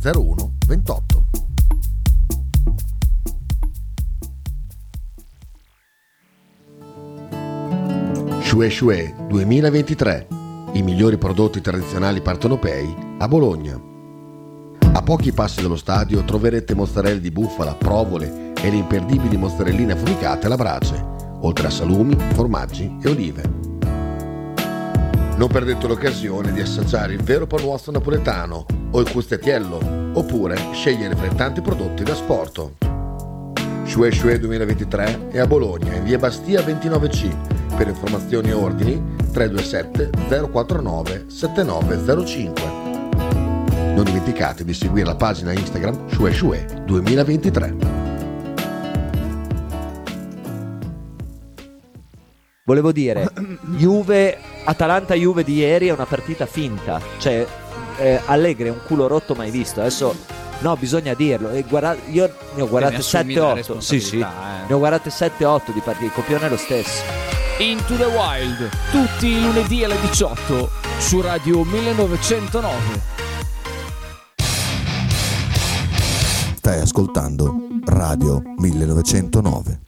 01 28. Shue Shue 2023. I migliori prodotti tradizionali partenopei a Bologna. A pochi passi dallo stadio troverete mozzarella di bufala, provole e le imperdibili mozzarelline affumicate alla brace, oltre a salumi, formaggi e olive. Non perdete l'occasione di assaggiare il vero panuozzo napoletano o il custettiello, oppure scegliere fra i tanti prodotti da sport. Shue Shue 2023 è a Bologna, in via Bastia 29C. Per informazioni e ordini 327 049 7905. Non dimenticate di seguire la pagina Instagram Shue Shue 2023. Volevo dire, Juve, Atalanta-Juve di ieri è una partita finta. Cioè, eh, Allegri è un culo rotto mai visto. Adesso, no, bisogna dirlo. E guarda- io ne ho guardate Te ne assumi la 7-8. Sì, sì. eh. Ne ho guardate 7-8 di partite. Il copione è lo stesso. Into the Wild, tutti i lunedì alle 18 su Radio 1909. Stai ascoltando Radio 1909.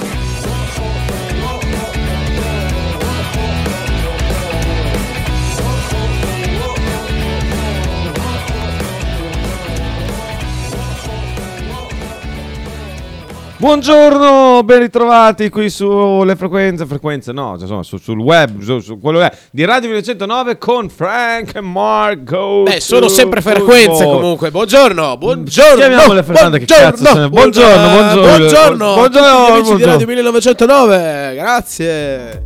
Buongiorno, ben ritrovati qui sulle frequenze, frequenze no, insomma su- sul web, su, su quello che è, di Radio 1909 con Frank e Marco. Beh, sono sempre frequenze comunque. Buongiorno, buongiorno. Chiamiamole Fernando, che cazzo se ne- buongiorno, buongiorno. Buongiorno, Buongiorno, tutti gli amici buongiorno. di Radio 1909. Grazie.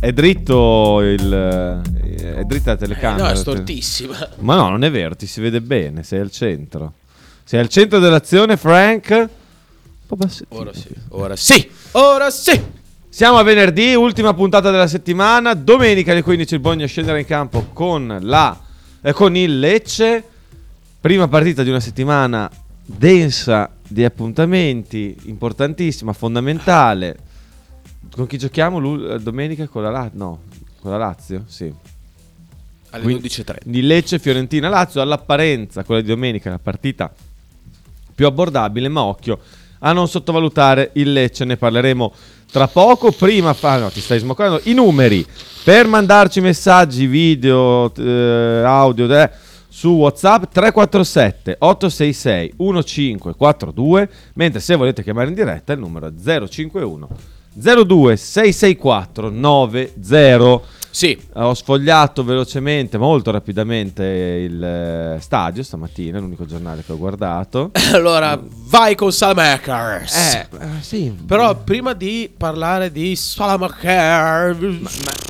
È dritto il... è dritta la telecamera. Eh, no, è stortissima. Ma no, non è vero, ti si vede bene, sei al centro. Sei al centro dell'azione, Frank. Ora sì, ora sì, ora sì. Siamo a venerdì, ultima puntata della settimana. Domenica alle 15 il Bologna scenderà in campo con, la, eh, con il Lecce. Prima partita di una settimana densa di appuntamenti, importantissima, fondamentale. Con chi giochiamo eh, domenica? Con la, La- no, con la Lazio? Sì. Alle Quindi- 11.30. Di Lecce, Fiorentina, Lazio. All'apparenza, quella di domenica, la partita più abbordabile, ma occhio a non sottovalutare il Lecce, ne parleremo tra poco. Prima, fa, no, ti stai smoccando i numeri per mandarci messaggi, video, eh, audio eh, su WhatsApp 347 866 1542, mentre se volete chiamare in diretta il numero è 051 02 664 90. Sì, Ho sfogliato velocemente, molto rapidamente il eh, stadio stamattina, l'unico giornale che ho guardato. allora vai con Salamakers. Eh, sì, Però prima di parlare di Salamakers...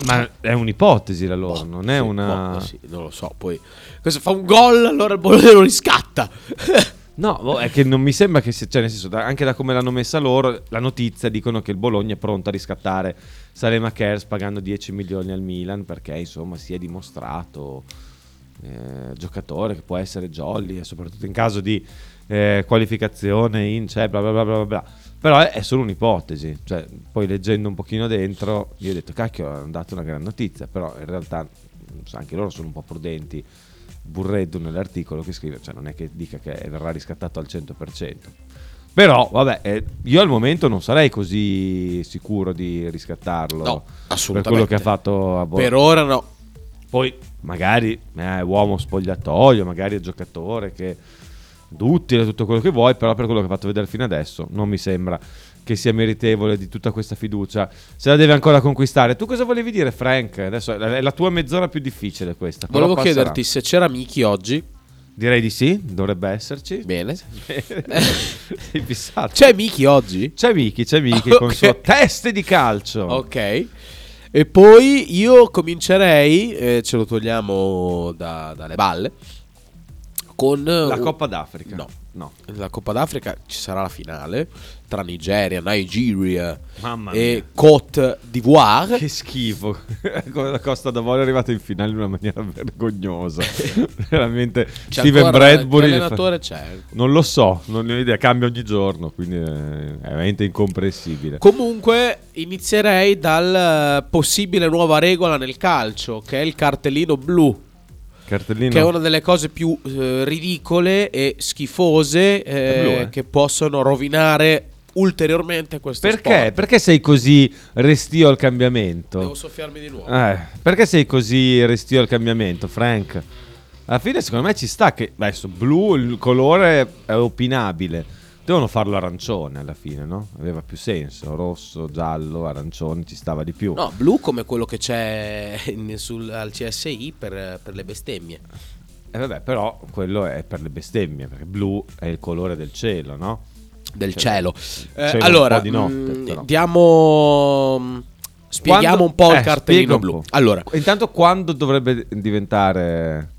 ma è un'ipotesi la loro, non è Sì, una... boh, sì, non lo so, poi... Questo fa un gol, allora il Bologna lo riscatta. No, è che non mi sembra che sia, cioè nel senso, anche da come l'hanno messa loro, la notizia dicono che il Bologna è pronto a riscattare Salema Kers pagando 10 milioni al Milan perché insomma si è dimostrato eh, giocatore che può essere jolly, e soprattutto in caso di eh, qualificazione in cioè, bla bla bla bla bla. Però è, è solo un'ipotesi, cioè, poi leggendo un pochino dentro, io ho detto cacchio, hanno dato una gran notizia, però in realtà anche loro sono un po' prudenti. Burreddo nell'articolo che scrive, cioè non è che dica che verrà riscattato al 100%. Però, vabbè, eh, io al momento non sarei così sicuro di riscattarlo No, per assolutamente. quello che ha fatto a Bologna. Per ora no. Poi magari è uomo spogliatoio, magari è giocatore che duttile tutto quello che vuoi, però per quello che ha fatto vedere fino adesso non mi sembra che sia meritevole di tutta questa fiducia. Se la deve ancora conquistare. Tu cosa volevi dire, Frank? Adesso è la tua mezz'ora più difficile questa. Volevo passerà. chiederti se c'era Miki oggi. Direi di sì, dovrebbe esserci. Bene. Sei fissato. C'è Miki oggi? C'è Miki, c'è Miki con Ok. il suo teste di calcio. Ok. E poi io comincerei, eh, ce lo togliamo da- dalle balle, con... La un- Coppa d'Africa. No, No. La Coppa d'Africa ci sarà la finale tra Nigeria, Nigeria Mamma e mia. Côte d'Ivoire. Che schifo. la Costa d'Avorio è arrivata in finale in una maniera vergognosa. Veramente. C'è Steven Bradbury. che allenatore c'è? Non lo so, non ne ho idea, cambia ogni giorno, quindi è veramente incomprensibile. Comunque inizierei dal eh, possibile nuova regola nel calcio, che è il cartellino blu, Cartellino. che è una delle cose più eh, ridicole e schifose eh, blu, eh? che possono rovinare ulteriormente questo Perché? sport. Perché sei così restio al cambiamento? Devo soffiarmi di nuovo. Eh, perché sei così restio al cambiamento, Frank? Alla fine, secondo me ci sta che adesso blu, il colore è opinabile. Devono farlo arancione alla fine, no? Aveva più senso. Rosso, giallo, arancione ci stava di più. No, blu come quello che c'è in- sul- al CSI per, per le bestemmie. E vabbè, però quello è per le bestemmie, perché blu è il colore del cielo, no? Del Cioè, cielo. Eh, cielo allora, notte, mm, però. diamo. mm, Spieghiamo Quando- un po' eh, il cartellino blu. Allora, Intanto quando dovrebbe diventare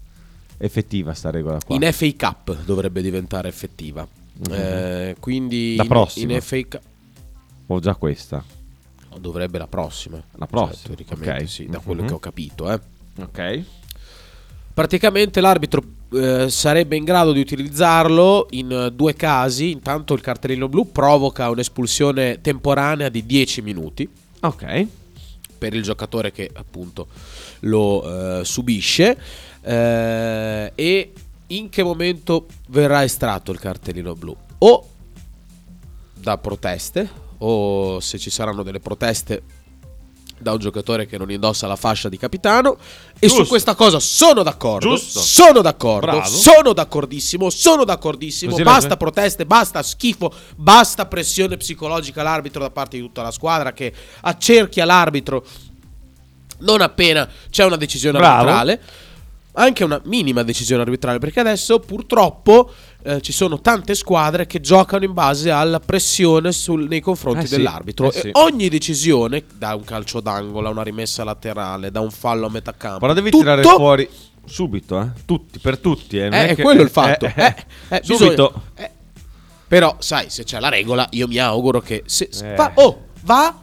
effettiva sta regola qua? in FA Cup dovrebbe diventare effettiva. Eh, quindi La in- prossima. in FA Cup O già questa? no, dovrebbe la prossima. La prossima, Cioè, teoricamente ok. sì, da quello Mhm. che ho capito, eh. Ok. Praticamente l'arbitro eh, sarebbe in grado di utilizzarlo in eh, due casi. Intanto il cartellino blu provoca un'espulsione temporanea di 10 minuti Ok. per il giocatore che appunto lo eh, subisce. Eh, e in che momento verrà estratto il cartellino blu? O da proteste, o se ci saranno delle proteste da un giocatore che non indossa la fascia di capitano. E su Giusto. questa cosa sono d'accordo. Giusto. Sono d'accordo. Bravo. Sono d'accordissimo. Sono d'accordissimo. Così basta la- proteste, basta schifo, basta pressione psicologica all'arbitro da parte di tutta la squadra che accerchia l'arbitro non appena c'è una decisione Bravo. arbitrale. Anche una minima decisione arbitrale, perché adesso purtroppo eh, ci sono tante squadre che giocano in base alla pressione sul- nei confronti Eh sì, dell'arbitro. eh sì. Ogni decisione, da un calcio d'angolo a una rimessa laterale, da un fallo a metà campo, Però devi tutto- tirare fuori subito, eh? Tutti, per tutti. Eh, Eh, è che- quello il fatto. eh, Eh, eh, subito. bisogna-. Però, sai, se c'è la regola, io mi auguro che se va, oh, va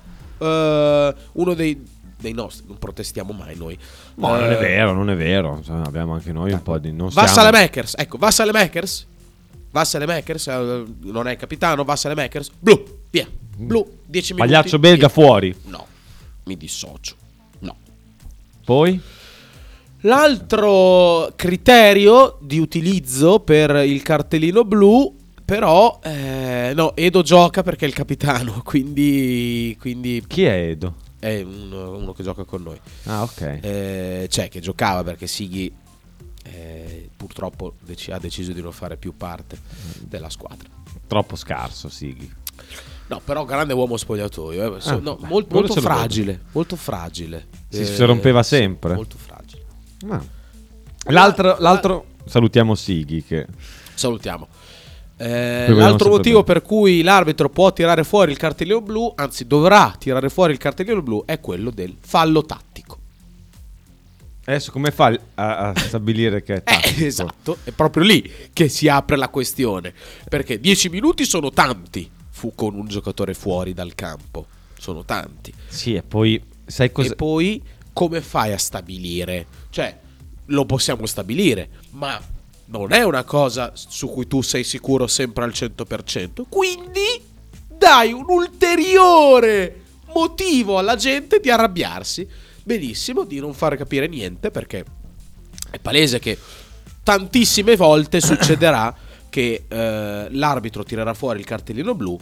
uno dei, dei nostri, non protestiamo mai noi. No, non è Eh, vero, non è vero. Insomma, abbiamo anche noi un po' di. Non Va siamo- Salemakers, ecco, va Salemakers. Va Salemakers, eh, non è capitano, va Salemakers. Blu, via. Blu, 10 minuti. Pagliaccio belga via. fuori. No, mi dissocio. No. Poi? L'altro criterio di utilizzo per il cartellino blu, però, eh, no, Edo gioca perché è il capitano, quindi, quindi Chi è Edo? È uno, uno che gioca con noi. Ah, ok. Eh, cioè, che giocava perché Sighi eh, purtroppo dec- ha deciso di non fare più parte della squadra. Troppo scarso, Sighi. No, però grande uomo spogliatoio, eh. So- Ah, no, beh, molto vedo. fragile, molto fragile. Si- si rompeva sì, sempre. molto fragile. Ah. L'altro, l'altro- salutiamo Sighi che Salutiamo. Eh, l'altro motivo per cui l'arbitro può tirare fuori il cartellino blu, anzi dovrà tirare fuori il cartellino blu, è quello del fallo tattico. adesso come fa a, a stabilire che è Eh, tattico? esatto, è proprio lì che si apre la questione. Perché 10 minuti sono tanti fu con un giocatore fuori dal campo. Sono tanti. Sì, e poi sai cosa E poi come fai a stabilire? Cioè, lo possiamo stabilire, ma non è una cosa su cui tu sei sicuro sempre al 100%. Quindi dai un ulteriore motivo alla gente di arrabbiarsi. Benissimo, di non far capire niente perché è palese che tantissime volte succederà che eh, l'arbitro tirerà fuori il cartellino blu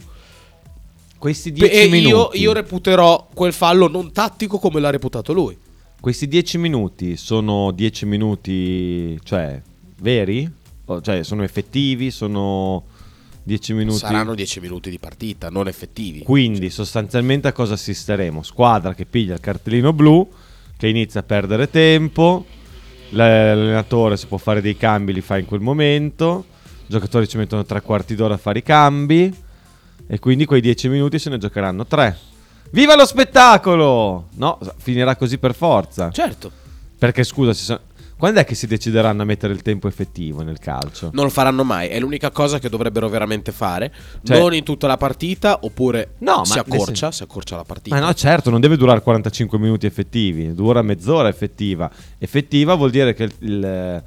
questi e 10 io, minuti io reputerò quel fallo non tattico come l'ha reputato lui. Questi 10 minuti sono 10 minuti, cioè, veri? Cioè, sono effettivi? Sono 10 minuti? Saranno 10 minuti di partita, non effettivi. Quindi, sostanzialmente, a cosa assisteremo? Squadra che piglia il cartellino blu, che inizia a perdere tempo. L'allenatore, se può fare dei cambi, li fa in quel momento. I giocatori ci mettono tre quarti d'ora a fare i cambi. E quindi quei 10 minuti se ne giocheranno 3. Viva lo spettacolo! No, finirà così per forza. Certo. Perché scusa, ci sono- Quando è che si decideranno a mettere il tempo effettivo nel calcio? Non lo faranno mai, è l'unica cosa che dovrebbero veramente fare. Cioè- non in tutta la partita, oppure No, si accorcia, sen- si accorcia la partita. Ma no, certo, non deve durare 45 minuti effettivi, dura mezz'ora effettiva. Effettiva vuol dire che il, il-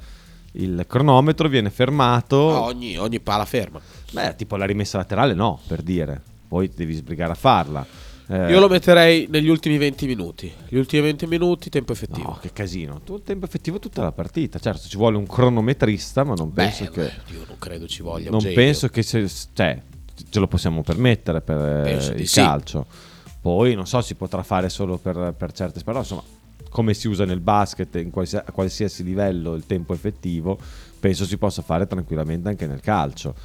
il cronometro viene fermato. Ah, ogni, ogni pala ferma. Beh, tipo la rimessa laterale no, per dire. Poi devi sbrigare a farla. Eh, Io lo metterei negli ultimi 20 minuti. Gli ultimi 20 minuti, tempo effettivo. No, che casino. Tu, tempo effettivo tutta la partita. Certo, ci vuole un cronometrista, ma non Beh, penso che... beh, io non credo ci voglia non penso che se, cioè, ce lo possiamo permettere per eh, Penso il sì. calcio. Poi non so, si potrà fare solo per, per certe però insomma, come si usa nel basket in qualsia- a qualsiasi livello il tempo effettivo, penso si possa fare tranquillamente anche nel calcio,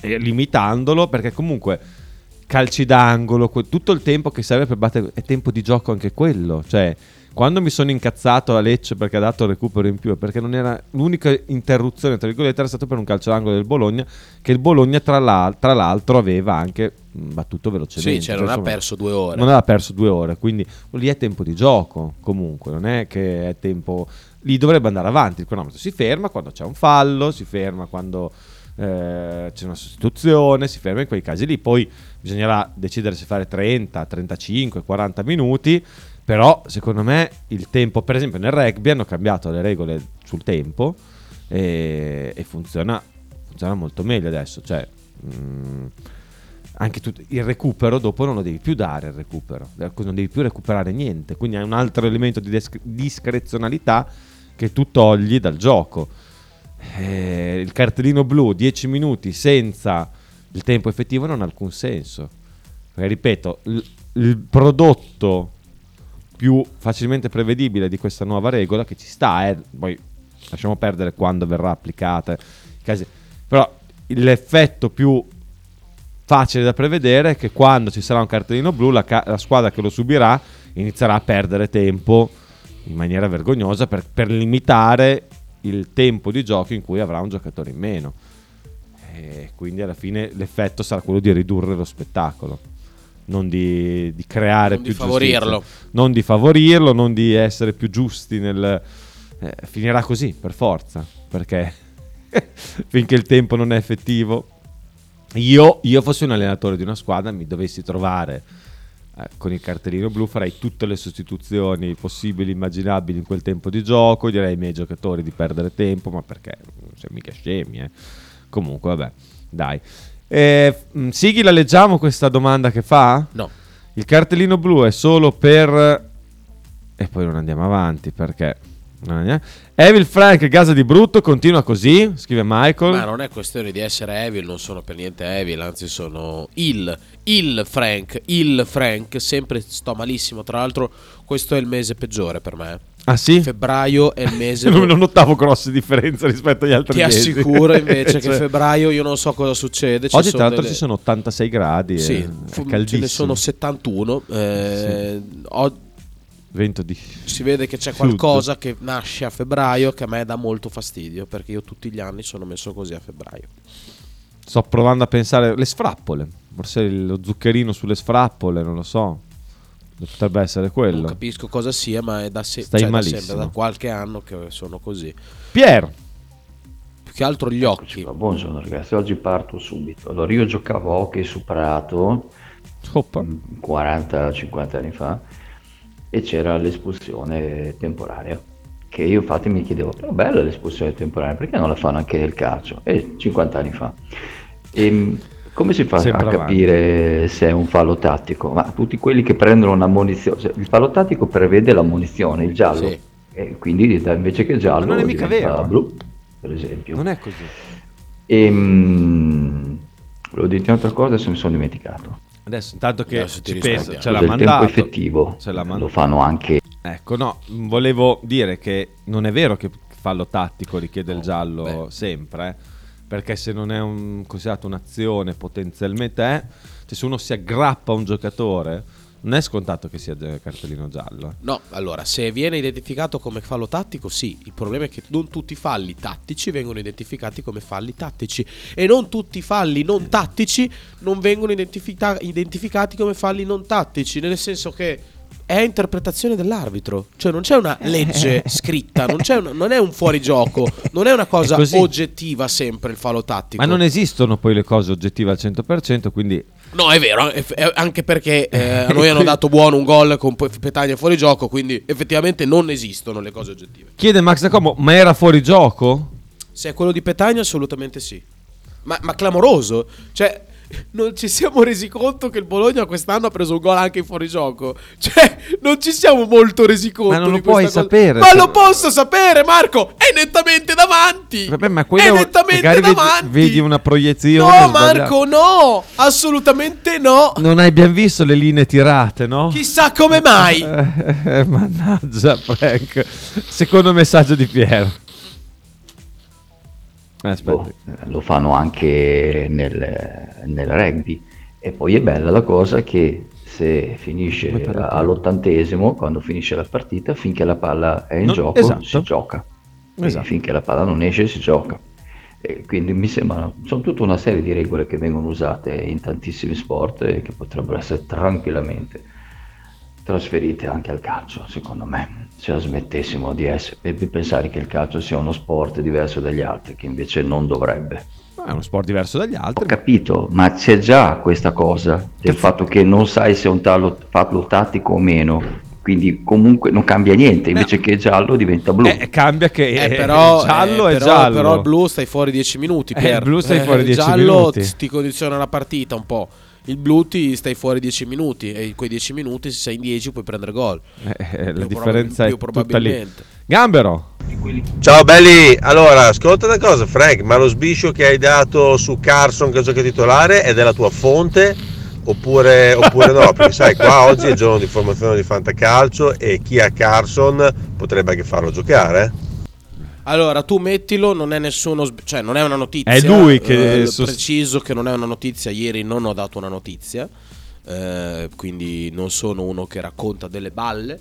E limitandolo perché comunque calci d'angolo, que- tutto il tempo che serve per battere è tempo di gioco anche quello, cioè quando mi sono incazzato a Lecce perché ha dato il recupero in più, perché non era l'unica interruzione, tra virgolette, era stato per un calcio d'angolo del Bologna, che il Bologna tra, l'al- tra l'altro aveva anche battuto velocemente. Sì, cioè, non ha perso due ore. Non aveva perso due ore, quindi lì è tempo di gioco comunque, non è che è tempo... Lì dovrebbe andare avanti, il cronometro si ferma quando c'è un fallo, si ferma quando eh, c'è una sostituzione, si ferma in quei casi lì, poi bisognerà decidere se fare 30, 35, 40 minuti, però secondo me il tempo, per esempio nel rugby hanno cambiato le regole sul tempo e, e funziona, funziona molto meglio adesso, cioè... mm, anche tut- il recupero dopo non lo devi più dare il recupero, non devi più recuperare niente, quindi è un altro elemento di discrezionalità che tu togli dal gioco. Eh, il cartellino blu 10 minuti senza il tempo effettivo non ha alcun senso. Perché ripeto, il, il prodotto più facilmente prevedibile di questa nuova regola che ci sta, eh, poi lasciamo perdere quando verrà applicata, casi- però l'effetto più facile da prevedere è che quando ci sarà un cartellino blu la, ca- la squadra che lo subirà inizierà a perdere tempo in maniera vergognosa per, per limitare il tempo di gioco in cui avrà un giocatore in meno. E quindi alla fine l'effetto sarà quello di ridurre lo spettacolo, non di, di creare Non di più favorirlo. giustizia. Non di favorirlo, non di essere più giusti nel... eh, finirà così, per forza, perché finché il tempo non è effettivo io, io fossi un allenatore di una squadra, mi dovessi trovare con il cartellino blu, farei tutte le sostituzioni possibili, immaginabili in quel tempo di gioco, direi ai miei giocatori di perdere tempo, ma perché? Non siamo mica scemi, eh. Comunque, vabbè, dai. Eh, mh, Sighi, la leggiamo questa domanda che fa? No. Il cartellino blu è solo per... E poi non andiamo avanti perché... Evil Frank, Gaza di brutto, continua così, scrive Michael. Ma non è questione di essere evil, non sono per niente evil, anzi sono il, il Frank, il Frank, sempre sto malissimo, tra l'altro questo è il mese peggiore per me. Ah sì? Febbraio è il mese... non, non notavo grosse differenze rispetto agli altri Ti mesi. assicuro invece che Cioè, febbraio io non so cosa succede. ci Oggi tra l'altro delle- ci sono 86 gradi Sì, e fu- è ce ne sono 71. eh, ho- Vento di... si vede che c'è Sud. qualcosa che nasce a febbraio che a me dà molto fastidio perché io tutti gli anni sono messo così a febbraio. Sto provando a pensare... Le sfrappole. Forse lo zuccherino sulle sfrappole, non lo so. Potrebbe essere Non quello. capisco cosa sia, ma è da, se- Stai cioè, da malissimo. sempre, da qualche anno che sono così. Pier! Più che altro gli occhi. Buongiorno ragazzi, oggi parto subito. Allora io giocavo a hockey su Prato Oppa. 40-50 anni fa e c'era l'espulsione temporanea che io infatti mi chiedevo, però bella l'espulsione temporanea, perché non la fanno anche nel calcio? E 50 anni fa. E mh, come si fa Sempre a avanti. capire se è un fallo tattico? Ma tutti quelli che prendono una munizione, cioè, il fallo tattico prevede la munizione, il giallo, Sì. e quindi invece che giallo Ma non è mica vero. blu, per esempio. Non è così. E mh, volevo dirti un'altra cosa se mi sono dimenticato. Adesso intanto che Adesso ci pensa, ce l'ha mandato. tempo effettivo Ce l'ha lo mandato. fanno anche Ecco, no, volevo dire che non è vero che fallo tattico richiede il giallo beh. sempre, eh, perché se non è un, considerato un'azione potenzialmente è, cioè se uno si aggrappa a un giocatore, non è scontato che sia già cartellino giallo. eh. No, allora, se viene identificato come fallo tattico, sì. Il problema è che non tutti i falli tattici vengono identificati come falli tattici. E non tutti i falli non tattici non vengono identifica- identificati come falli non tattici. Nel senso che è interpretazione dell'arbitro. Cioè, non c'è una legge scritta, non, c'è un- non è un fuorigioco, non è una cosa È oggettiva sempre il fallo tattico. Ma non esistono poi le cose oggettive al 100%, quindi No, è vero, è- è- anche perché eh, a noi hanno dato buono un gol con Pe- Petagna fuori gioco, quindi effettivamente non esistono le cose oggettive. chiede Max da Como, ma era fuori gioco? Se è quello di Petagna, assolutamente sì. Ma, ma clamoroso. Cioè, non ci siamo resi conto che il Bologna quest'anno ha preso un gol anche in fuorigioco. Cioè, non ci siamo molto resi conto. Ma non lo puoi cosa. sapere, Ma cioè- lo posso sapere, Marco! È nettamente davanti! Vabbè, ma è quello nettamente magari vedi, davanti! vedi una proiezione No. Marco, no! Assolutamente no! Non hai ben visto le linee tirate, no? Chissà come mai! Eh, mannaggia, Frank. Secondo messaggio di Piero. Boh, lo fanno anche nel, nel rugby. E poi è bella la cosa che se finisce all'ottantesimo, quando finisce la partita, finché la palla è in Non- gioco, esatto. si gioca. Esatto. finché la palla non esce, si gioca. E quindi mi sembra, sono tutta una serie di regole che vengono usate in tantissimi sport e che potrebbero essere tranquillamente trasferite anche al calcio, secondo me. Se la smettessimo di, essere, di pensare che il calcio sia uno sport diverso dagli altri, che invece non dovrebbe. È uno sport diverso dagli Ho altri. capito, ma c'è già questa cosa del fatto che non sai se è un tallo, fallo tattico o meno, quindi comunque non cambia niente, invece che giallo diventa blu. Eh, cambia che Eh, però, giallo eh, è però- giallo. Però il blu stai fuori 10 minuti. Eh, Pier. il blu stai fuori il 10 giallo minuti. ti- ti condiziona la partita un po'. Il blu ti stai fuori 10 minuti e in quei 10 minuti se sei in 10 puoi prendere gol. Eh, eh, la Più differenza è tutta lì. probabilmente. Gambero. Ciao belli, allora ascolta una cosa Frank, ma lo sbiscio che hai dato su Carson che gioca titolare è della tua fonte oppure, oppure no? Perché sai qua oggi è il giorno di formazione di Fantacalcio e chi ha Carson potrebbe anche farlo giocare. Allora, tu mettilo, non è nessuno, cioè non è una notizia. È lui che eh, sos- preciso che non è una notizia. Ieri non ho dato una notizia, eh, quindi non sono uno che racconta delle balle.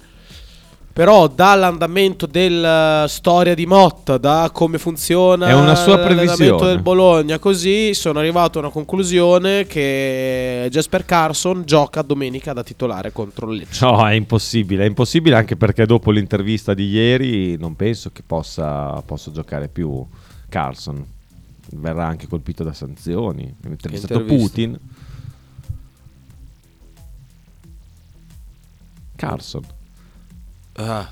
Però dall'andamento della storia di Motta, da come funziona È una sua l'allenamento previsione. del Bologna, così sono arrivato a una conclusione che Jasper Carson gioca domenica da titolare contro il Lecce. No, è impossibile, è impossibile anche perché dopo l'intervista di ieri non penso che possa, possa giocare più Carlson. Verrà anche colpito da sanzioni. Ha intervistato intervista? Putin. Carlson. Ah.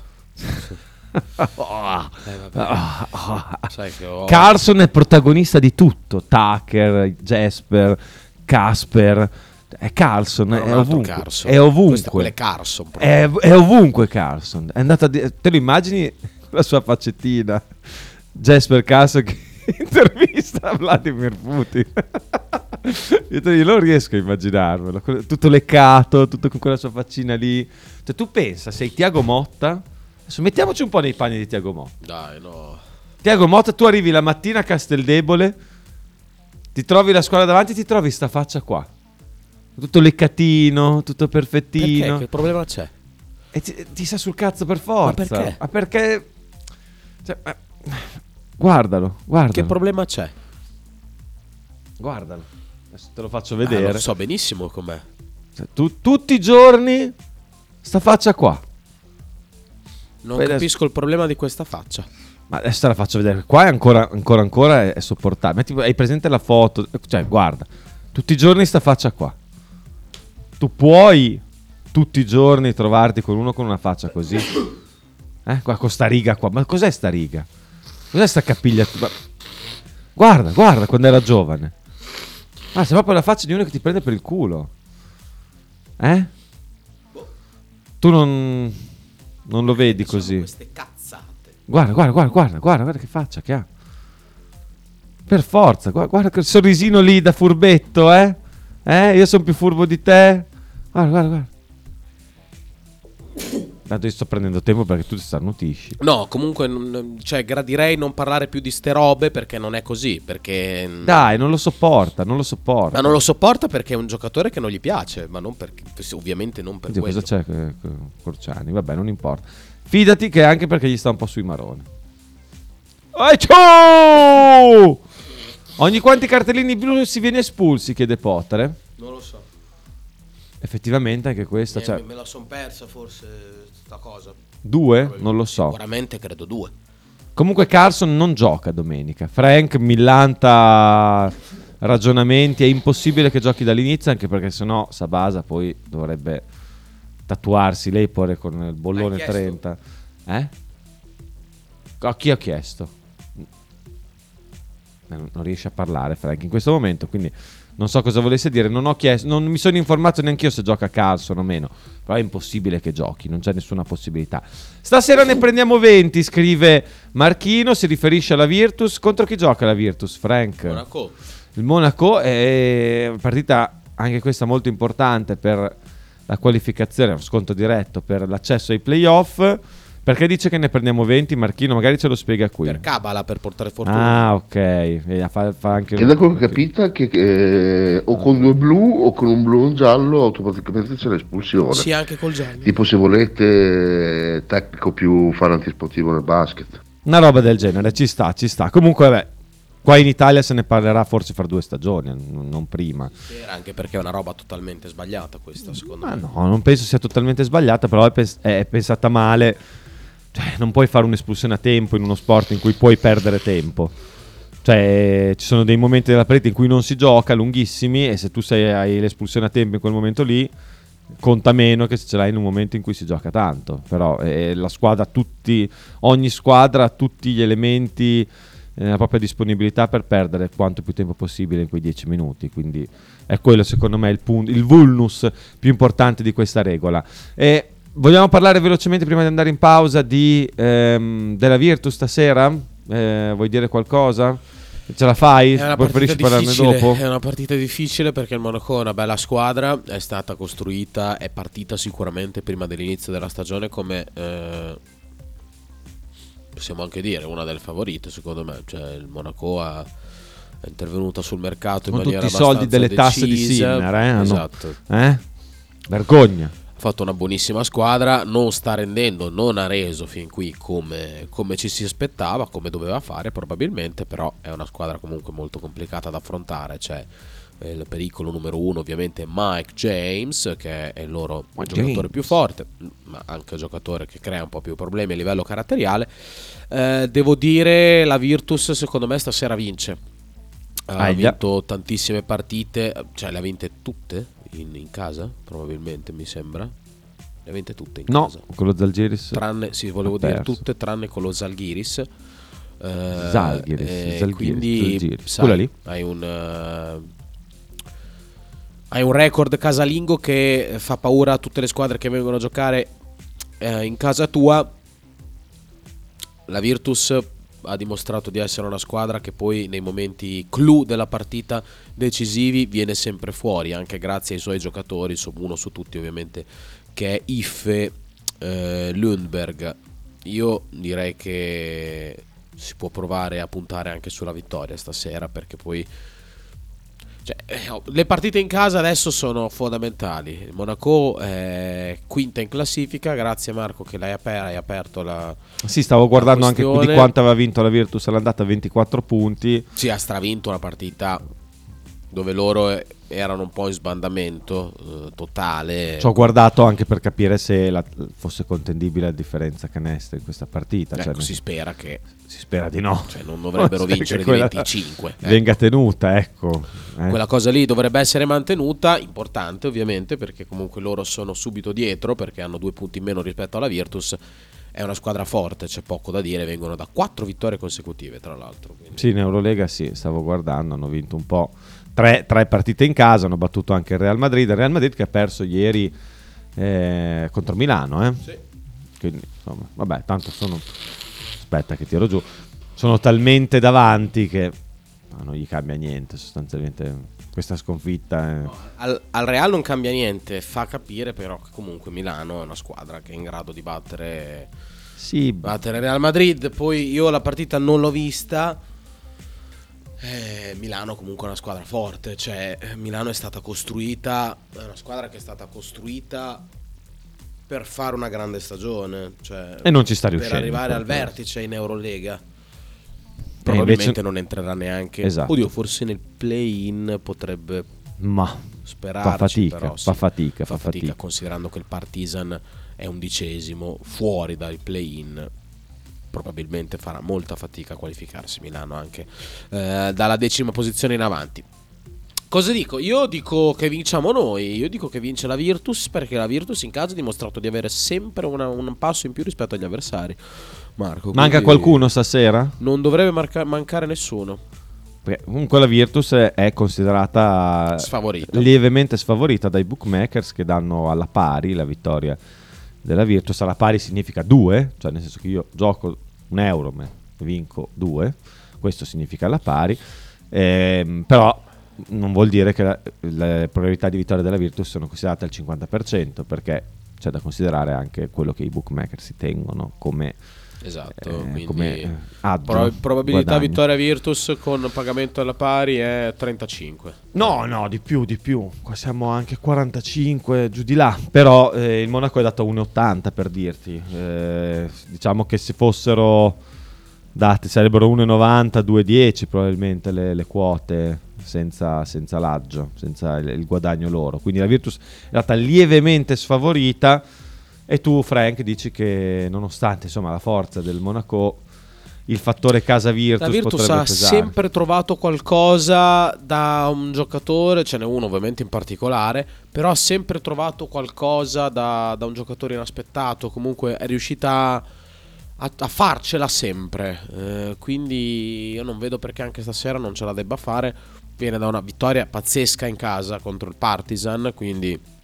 Ah. Eh, che ho- Carlson è protagonista di tutto. Tucker, Jasper, Casper. È Carlson, No, è ovunque. Carson. È ovunque. È Carson. È, è ovunque Carlson. È andato a di- te lo immagini la sua faccettina? Jasper Carlson che intervista Vladimir Putin. Io non riesco a immaginarmelo. Tutto leccato, tutto con quella sua faccina lì. Cioè, tu pensa, sei Tiago Motta. Adesso mettiamoci un po' nei panni di Tiago Motta. Dai, no. Tiago Motta, tu arrivi la mattina a Casteldebole, ti trovi la squadra davanti, ti trovi sta faccia qua. Tutto leccatino, tutto Perché? perfettino. Che problema c'è? E ti, ti sta sul cazzo per forza. Ma perché? Ma perché? Cioè, ma- Guardalo, guardalo. Che problema c'è? guardalo. Adesso te lo faccio Ah, vedere. lo so benissimo com'è. Cioè, tu- tutti i giorni sta faccia qua. Non Poi adesso- capisco il problema di questa faccia. Ma adesso te la faccio vedere. Qua è ancora, ancora, ancora è, è sopportabile. Metti- hai presente la foto? Cioè, guarda, tutti i giorni sta faccia qua. Tu puoi tutti i giorni trovarti con uno con una faccia così? Eh, qua con sta riga qua. Ma cos'è sta riga? Cos'è sta capigliatura? Guarda, guarda quando era giovane. Ah, sei proprio la faccia di uno che ti prende per il culo. Eh? Tu non, non lo vedi così. Queste cazzate. Guarda, guarda, guarda, guarda, guarda, guarda che faccia che ha. Per forza, guarda, guarda quel sorrisino lì da furbetto, eh? Eh, io sono più furbo di te. Guarda, guarda, guarda. Tanto io sto prendendo tempo perché tu ti starnutisci. No, comunque, non- cioè, gradirei non parlare più di ste robe perché non è così. Perché. Dai, non lo sopporta, non lo sopporta. Ma non lo sopporta perché è un giocatore che non gli piace, ma non perché. Ovviamente non per Oddio, quello. cosa c'è eh, Corciani? Vabbè, non importa. Fidati che anche perché gli sta un po' sui maroni. Ai, ciao! Ogni quanti cartellini blu si viene espulsi, chiede Potter. eh? Non lo so. Effettivamente anche questa, Eh, cioè, me la son persa forse sta cosa. due? Non lo so. Sicuramente credo due. Comunque Carson non gioca domenica. Frank millanta ragionamenti, è impossibile che giochi dall'inizio anche perché sennò Sabasa poi dovrebbe tatuarsi lei pure con il bollone Hai chiesto? 30. Eh? A chi ho chiesto? Non riesce a parlare Frank in questo momento, quindi non so cosa volesse dire. Non ho chiesto, non mi sono informato neanche io se gioca Carson o meno. Però è impossibile che giochi, non c'è nessuna possibilità. Stasera ne prendiamo 20, scrive Marchino. Si riferisce alla Virtus. Contro chi gioca la Virtus, Frank? Monaco. Il Monaco è una partita anche questa molto importante per la qualificazione, lo sconto diretto per l'accesso ai playoff. Perché dice che ne prendiamo 20, Marchino? Magari ce lo spiega qui. Per Cabala per portare fortuna. Ah, ok. E fa, fa anche E da quello che ho capito è che eh, o con due blu o con un blu e un giallo automaticamente c'è l'espulsione. Sì, anche col giallo. Tipo se volete eh, tecnico più fare antisportivo nel basket. Una roba del genere, ci sta, ci sta. Comunque, vabbè, qua in Italia se ne parlerà forse fra due stagioni, non prima. Era anche perché è una roba totalmente sbagliata questa, secondo Ma me. no, non penso sia totalmente sbagliata, però è, pens- è pensata male. Cioè, non puoi fare un'espulsione a tempo in uno sport in cui puoi perdere tempo. Cioè, ci sono dei momenti della partita in cui non si gioca, lunghissimi, e se tu sei, hai l'espulsione a tempo in quel momento lì, conta meno che se ce l'hai in un momento in cui si gioca tanto. Però eh, la squadra, tutti, ogni squadra ha tutti gli elementi, eh, la propria disponibilità per perdere quanto più tempo possibile in quei 10 minuti. Quindi è quello, secondo me, il, punto, il vulnus più importante di questa regola. E vogliamo parlare velocemente prima di andare in pausa di, ehm, della Virtus stasera? Eh, vuoi dire qualcosa? Ce la fai? È una partita Preferisci parlarne difficile, dopo? È una partita difficile perché il Monaco è una bella squadra, è stata costruita, è partita sicuramente prima dell'inizio della stagione come eh, possiamo anche dire una delle favorite secondo me, cioè il Monaco ha è intervenuta sul mercato in Con maniera tutti i soldi delle tasse di decisa. Sinner, eh? Esatto. Eh? Vergogna. Ha fatto una buonissima squadra, non sta rendendo, non ha reso fin qui come, come ci si aspettava, come doveva fare probabilmente, però è una squadra comunque molto complicata da affrontare, c'è eh, il pericolo numero uno ovviamente Mike James, che è il loro Mike giocatore James. più forte, ma anche un giocatore che crea un po' più problemi a livello caratteriale. Eh, devo dire, la Virtus secondo me stasera vince. Ha Aia. vinto tantissime partite, cioè le ha vinte tutte in, in casa, probabilmente mi sembra. Le ha vinte tutte in No, casa. quello Zalgiris. Tranne, sì, volevo dire perso. tutte tranne con lo Zalgiris. Eh, Zalgiris, e Zalgiris, quindi Zalgiris. sai, Quella lì. hai un eh, hai un record casalingo che fa paura a tutte le squadre che vengono a giocare eh, in casa tua. La Virtus ha dimostrato di essere una squadra che poi nei momenti clou della partita decisivi viene sempre fuori, anche grazie ai suoi giocatori, uno su tutti ovviamente, che è Iffe eh, Lundberg. Io direi che si può provare a puntare anche sulla vittoria stasera perché poi cioè, eh, oh, le partite in casa adesso sono fondamentali. Il Monaco è quinta in classifica. Grazie Marco che l'hai aper- hai aperto la. Sì, stavo guardando anche di questione. quanto aveva vinto la Virtus all'andata 24 punti. Sì, ha stravinto una partita dove loro eh, erano un po' in sbandamento eh, totale. Ci ho guardato anche per capire se la- fosse contendibile la differenza canestro in questa partita. Ecco, Cioè, si spera che si spera di no. cioè, non dovrebbero Cioè, vincere di quella 25. ecco. Venga tenuta, ecco. Eh. Quella cosa lì dovrebbe essere mantenuta, importante ovviamente perché comunque loro sono subito dietro perché hanno due punti in meno rispetto alla Virtus. È una squadra forte, c'è poco da dire, vengono da quattro vittorie consecutive tra l'altro. quindi- Sì, in Eurolega sì, stavo guardando, hanno vinto un po'. Tre, tre partite in casa, hanno battuto anche il Real Madrid. Il Real Madrid che ha perso ieri eh, contro Milano. Eh? Quindi, insomma, vabbè, tanto sono... Aspetta che tiro giù. Sono talmente davanti che no, non gli cambia niente sostanzialmente questa sconfitta. eh. Al, al Real non cambia niente, fa capire però che comunque Milano è una squadra che è in grado di battere, Sì, battere Real Madrid. Poi io la partita non l'ho vista. Eh, Milano comunque è una squadra forte, cioè eh, Milano è stata costruita, è una squadra che è stata costruita per fare una grande stagione, cioè, E non ci sta per riuscendo, arrivare al vertice in Eurolega. Probabilmente invece- non entrerà neanche. Esatto. Oddio, forse nel play-in potrebbe ma sperarci, Fa fatica, però sì, fa fatica, fa fa fatica fatica. considerando che il Partizan è undicesimo fuori dai play-in probabilmente farà molta fatica a qualificarsi Milano anche eh, dalla decima posizione in avanti Cosa dico? Io dico che vinciamo noi, io dico che vince la Virtus perché la Virtus in casa ha dimostrato di avere sempre una- un passo in più rispetto agli avversari. Marco, Manca qualcuno stasera? Non dovrebbe marca- mancare nessuno. Perché comunque la Virtus è considerata Sfavorita. lievemente sfavorita dai bookmakers che danno alla pari la vittoria della Virtus. Alla pari significa due, cioè nel senso che io gioco un euro ma vinco due, questo significa alla pari. Ehm, però non vuol dire che la- le probabilità di vittoria della Virtus sono considerate al 50% perché c'è da considerare anche quello che i bookmakers si tengono come Esatto, eh, quindi come eh, aggio, Pro- probabilità guadagno. vittoria Virtus con pagamento alla pari è 35. No, no, di più, di più. Qua siamo anche 45, giù di là. Però eh, il Monaco è dato a 1,80 per dirti. Eh, diciamo che se fossero date sarebbero 1,90, 2,10 probabilmente le, le quote senza, senza l'aggio, senza il, il guadagno loro. Quindi la Virtus è stata lievemente sfavorita. E tu, Frank, dici che nonostante insomma, la forza del Monaco, il fattore casa Virtus, La Virtus ha pesare. sempre trovato qualcosa da un giocatore, ce n'è uno ovviamente in particolare, però ha sempre trovato qualcosa da, da un giocatore inaspettato, comunque è riuscita a, a farcela sempre, Eh, quindi io non vedo perché anche stasera non ce la debba fare, viene da una vittoria pazzesca in casa contro il Partizan, quindi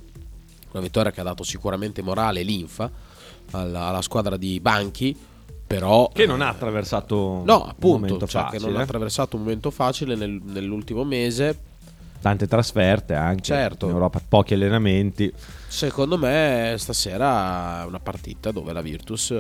una vittoria che ha dato sicuramente morale e linfa alla, alla squadra di Banchi, però... Che non ha attraversato No, un appunto, momento cioè facile. che non ha attraversato un momento facile nel- nell'ultimo mese. Tante trasferte anche Certo. in Europa, pochi allenamenti. Secondo me stasera è una partita dove la Virtus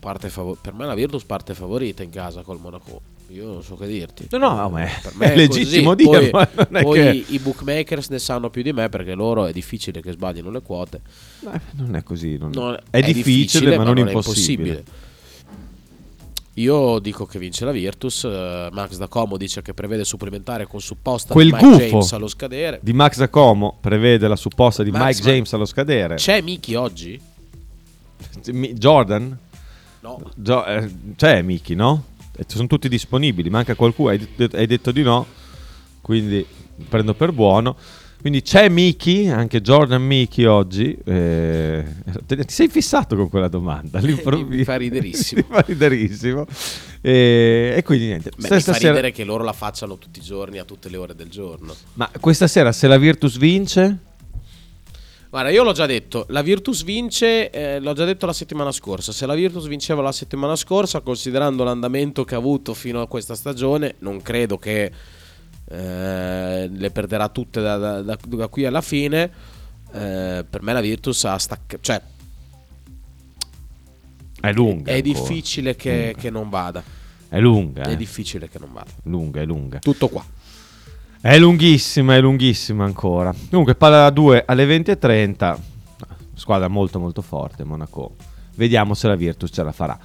parte favo- per me la Virtus parte favorita in casa col Monaco. Io non so che dirti. No, no, ma è- Per me è legittimo dirlo, Poi, non è poi che- i bookmakers ne sanno più di me perché loro è difficile che sbaglino le quote. Beh, non è così. non- Non- è, difficile, ma non impossibile. Io dico che vince la Virtus. eh, Max da Como dice che prevede supplementare con supposta Quel di Mike gufo James allo scadere. di Max Acomo prevede la supposta di Max, Mike ma- James allo scadere. C'è Miki oggi? Jordan? No. Gio- eh, c'è Miki, no? Sono tutti disponibili. Manca qualcuno. Hai, det- hai detto di no. Quindi prendo per buono. Quindi c'è Miki, anche Jordan Miki oggi. eh, ti sei fissato con quella domanda. all'improvviso. Mi fa riderissimo. Mi fa riderissimo. E, e quindi niente. Beh, mi fa Stasera- ridere che loro la facciano tutti i giorni a tutte le ore del giorno. Ma questa sera se la Virtus vince, Guarda, io l'ho già detto, la Virtus vince, eh, l'ho già detto la settimana scorsa, se la Virtus vinceva la settimana scorsa, considerando l'andamento che ha avuto fino a questa stagione, non credo che eh, le perderà tutte da, da- da- da qui alla fine. Eh, per me la Virtus ha staccato, cioè è lunga. è ancora. difficile che, che non vada. È lunga. È eh. difficile che non vada. lunga, è lunga. Tutto qua. È lunghissima, è lunghissima ancora. Comunque, palla 2 alle 20.30. Squadra molto, molto forte. Monaco. Vediamo se la Virtus ce la farà.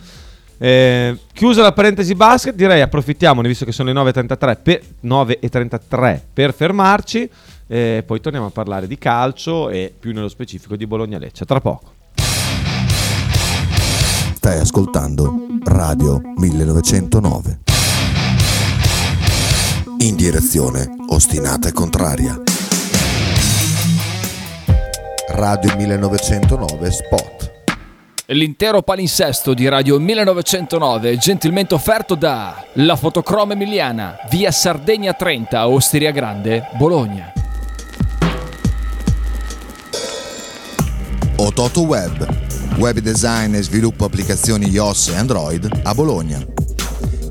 Eh, chiusa la parentesi basket, direi approfittiamone visto che sono le 9.33 per, 9.33 per fermarci. E poi torniamo a parlare di calcio e più nello specifico di Bologna-Lecce. Tra poco. Stai ascoltando Radio 1909. In direzione ostinata e contraria. Radio 1909 Spot. L'intero palinsesto di Radio 1909 è gentilmente offerto da La Fotocroma Emiliana, via Sardegna 30, Osteria Grande, Bologna. Ototo Web. Web design e sviluppo applicazioni iOS e Android a Bologna.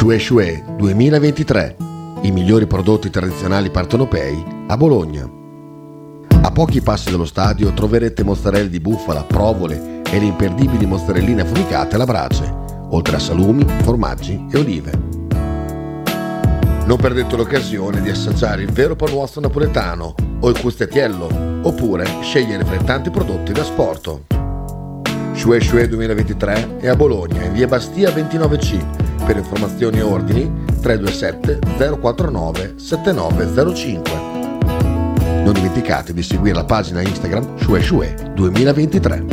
Shue Shue 2023. I migliori prodotti tradizionali partenopei a Bologna. A pochi passi dallo stadio troverete mozzarella di bufala, provole e le imperdibili mozzarelline affumicate alla brace, oltre a salumi, formaggi e olive. Non perdete l'occasione di assaggiare il vero panuozzo napoletano o il custettiello, oppure scegliere fra i tanti prodotti da sporto. Shue Shue 2023 è a Bologna, in via Bastia 29C. Per informazioni e ordini 327 049 7905. Non dimenticate di seguire la pagina Instagram Shue Shue 2023.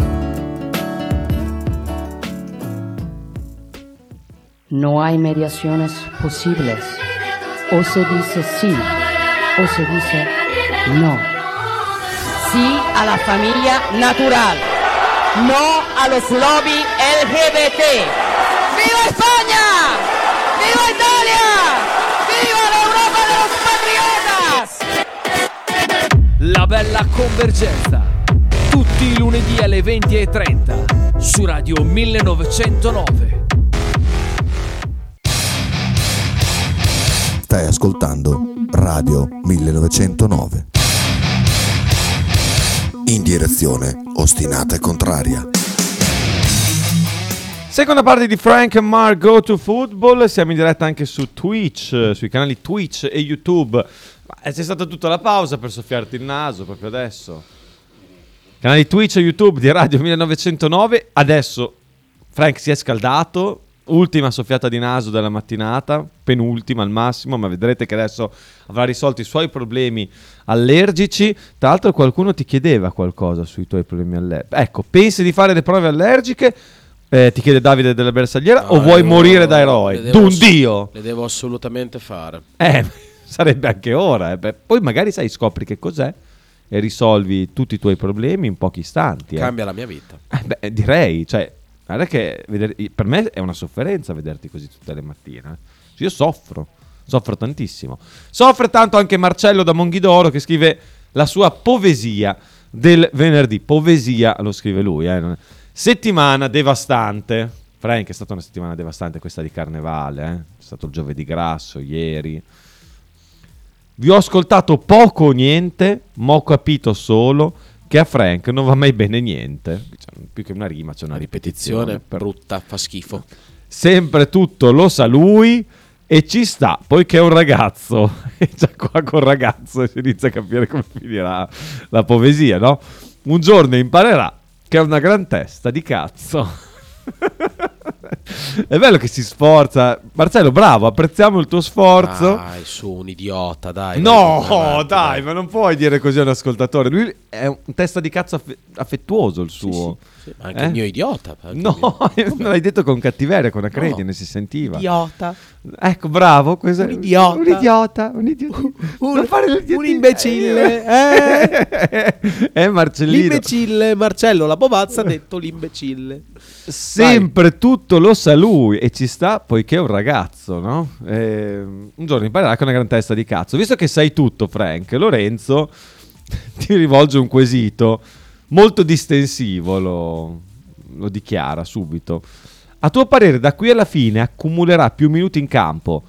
No hay mediaciones posibles. O se dice sí o se dice no. Sí a la familia natural. No a los lobby LGBT. ¡Viva España! ¡Viva Italia! ¡Viva l'Europa de los patriotas! La bella convergenza. Tutti i lunedì alle 20.30 su Radio 1909. Stai ascoltando Radio 1909. In direzione ostinata e contraria. Seconda parte di Frank and Mark Go to Football, siamo in diretta anche su Twitch, eh, sui canali Twitch e YouTube. Eh, c'è stata tutta la pausa per soffiarti il naso proprio adesso. Canali Twitch e YouTube di Radio 1909. Adesso Frank si è scaldato, ultima soffiata di naso della mattinata, penultima al massimo, ma vedrete che adesso avrà risolto i suoi problemi allergici. Tra l'altro qualcuno ti chiedeva qualcosa sui tuoi problemi allergici. Ecco, pensi di fare le prove allergiche? Eh, ti chiede Davide della Bersagliera No, o vuoi devo- morire da eroe? D'un ass- dio! Le devo assolutamente fare. Eh, sarebbe anche ora. eh. Beh, poi magari sai, scopri che cos'è e risolvi tutti i tuoi problemi in pochi istanti. eh. Cambia la mia vita. Eh, beh, direi, cioè, guarda che vedere- per me è una sofferenza vederti così tutte le mattine. eh. Io soffro, soffro tantissimo. Soffre tanto anche Marcello da Monghidoro che scrive la sua poesia del venerdì. Poesia lo scrive lui. eh, Settimana devastante. Frank, è stata una settimana devastante questa di carnevale. eh. È stato il giovedì grasso ieri. Vi ho ascoltato poco o niente, ma ho capito solo che a Frank non va mai bene niente. Cioè, più che una rima, c'è una ripetizione. Ripetizione brutta, fa schifo. Sempre tutto lo sa lui e ci sta, poiché è un ragazzo. E già qua col ragazzo si inizia a capire come finirà la poesia, no? Un giorno imparerà che è una gran testa di cazzo. è bello che si sforza. Marcello, bravo, apprezziamo il tuo sforzo. Dai, su, un idiota, dai. No, dai, vai. ma non puoi dire così a un ascoltatore. Lui è un testa di cazzo affe- affettuoso il suo. sì, ma anche il mio idiota, No, non l'hai detto con cattiveria, con acredine, si sentiva. Idiota. Ecco, bravo. questo- Un idiota. Un idiota. Un, idiota. L'idiotino. un imbecille, eh? Eh, Marcellino. L'imbecille, Marcello, la bobazza ha detto l'imbecille. Sempre tutto lo sa lui e ci sta poiché è un ragazzo, no? Eh, un giorno imparerà che è una gran testa di cazzo. Visto che sai tutto, Frank, Lorenzo ti rivolge un quesito molto distensivo, lo, lo dichiara subito. A tuo parere, da qui alla fine accumulerà più minuti in campo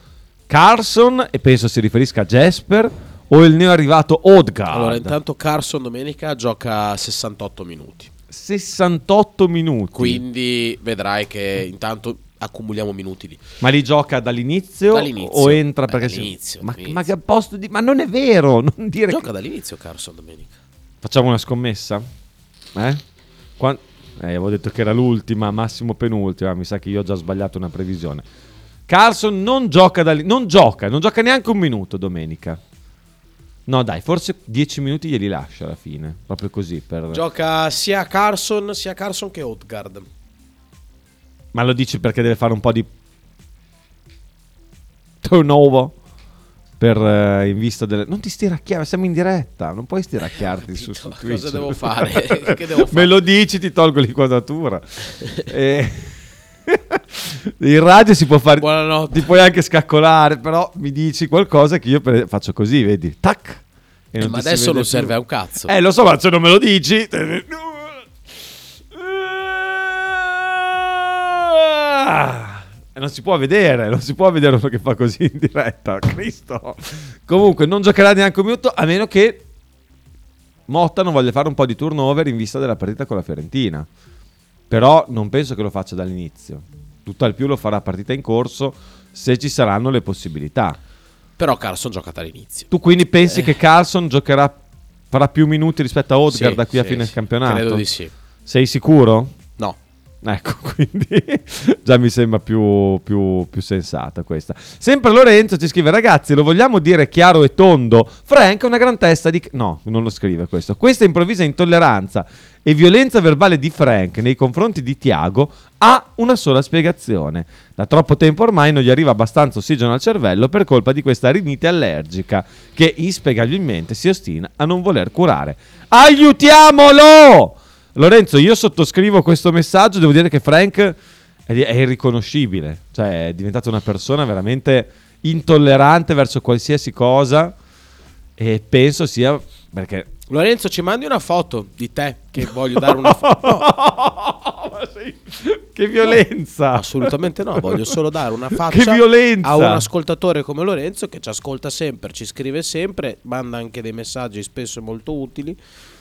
Carson, e penso si riferisca a Jasper, o il neo arrivato Odegaard? Allora, intanto Carson domenica gioca 68 minuti. 68 minuti. Quindi vedrai che intanto accumuliamo minuti lì. Ma li gioca dall'inizio, Dall'inizio. o entra perché si- dall'inizio, Ma, dall'inizio. ma che a posto di... Ma non è vero, non dire Gioca che- dall'inizio Carson domenica. Facciamo una scommessa? Eh? Quan- eh, avevo detto che era l'ultima, massimo penultima, mi sa che io ho già sbagliato una previsione. Carlson non gioca, dall'in- non gioca, non gioca neanche un minuto domenica. No, dai, forse 10 minuti glieli lascia alla fine, proprio così per... Gioca sia Carson, sia Carson che Odegaard. Ma lo dici perché deve fare un po' di turnover per eh, in vista delle non ti stiracchiare, siamo in diretta, non puoi stiracchiarti su, su Cosa Twitch. devo fare? Devo fare? Me lo dici, ti tolgo l'inquadratura. E- In radio si può fare ti puoi anche scaccolare, però mi dici qualcosa che io faccio così, vedi? Tac. Eh, ma adesso non più. serve a un cazzo. Eh, lo so, ma se non me lo dici Ah, non si può vedere, non si può vedere uno che fa così in diretta. Cristo. Comunque, non giocherà neanche un minuto a meno che Motta non voglia fare un po' di turnover in vista della partita con la Fiorentina. Però non penso che lo faccia dall'inizio. Tutt'al più lo farà a partita in corso se ci saranno le possibilità. Però Carson gioca dall'inizio. Tu quindi pensi che Carlson giocherà, farà più minuti rispetto a Odegaard Sì, da qui a sì, fine sì. campionato? Credo di sì. Sei sicuro? Ecco, quindi già mi sembra più, più- più sensata questa. Sempre Lorenzo ci scrive: Ragazzi, lo vogliamo dire chiaro e tondo? Frank è una gran testa di. No, non lo scrive questo. Questa improvvisa intolleranza e violenza verbale di Frank nei confronti di Tiago ha una sola spiegazione. Da troppo tempo ormai non gli arriva abbastanza ossigeno al cervello per colpa di questa rinite allergica che inspiegabilmente si ostina a non voler curare. Aiutiamolo! Lorenzo, io sottoscrivo questo messaggio, devo dire che Frank è, è irriconoscibile, cioè è diventata una persona veramente intollerante verso qualsiasi cosa e penso sia perché Lorenzo, ci mandi una foto di te che voglio dare una foto. che violenza! assolutamente no, voglio solo dare una faccia a un ascoltatore come Lorenzo che ci ascolta sempre, ci scrive sempre, manda anche dei messaggi spesso molto utili.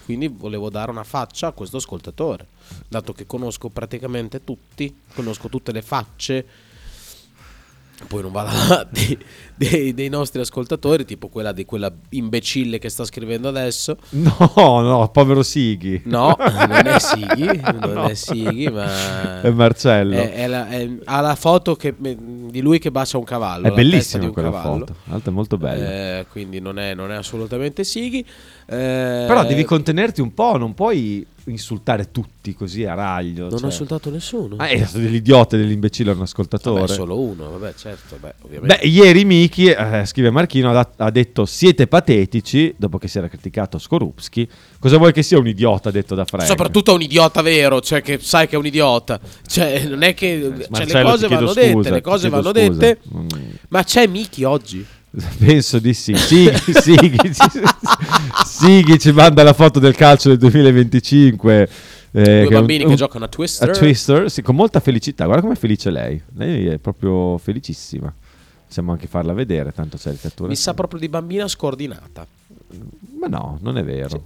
Quindi volevo dare una faccia a questo ascoltatore, dato che conosco praticamente tutti, conosco tutte le facce. Poi non vado avanti dei, dei nostri ascoltatori, tipo quella di quella imbecille che sta scrivendo adesso. No, no, povero Sighi. No, non è Sighi, non No. è Sighi, ma È Marcello. è- è la- è- ha la foto che- di lui che bacia un cavallo. È bellissima quella cavallo. foto, tra l'altro è molto bella. Eh, quindi non è, non è assolutamente Sighi. Eh, Però devi contenerti un po', non puoi insultare tutti così a raglio. Non ho cioè. insultato nessuno. Ah, è stato dell'idiota e dell'imbecille un ascoltatore. Vabbè, solo uno, vabbè, certo, beh. Beh, ieri Miki, eh, scrive Marchino, ha, ha detto siete patetici, dopo che si era criticato Skorupski. Cosa vuoi che sia un idiota detto da Frank? Soprattutto un idiota vero, cioè che sai che è un idiota. Cioè, non è che cioè, le Eh, cose vanno scusa, dette, le cose vanno scusa. dette. Mm. Ma c'è Miki oggi? Penso di sì. Sighi, Sighi, Sighi ci manda la foto del calcio del 2025. eh, Due che è un- bambini che un- giocano a Twister. A Twister, sì, con molta felicità. Guarda com'è felice lei. Lei è proprio felicissima. Possiamo anche farla vedere, tanto c'è il cattura. Mi sa proprio di bambina scordinata. Ma no, non è vero.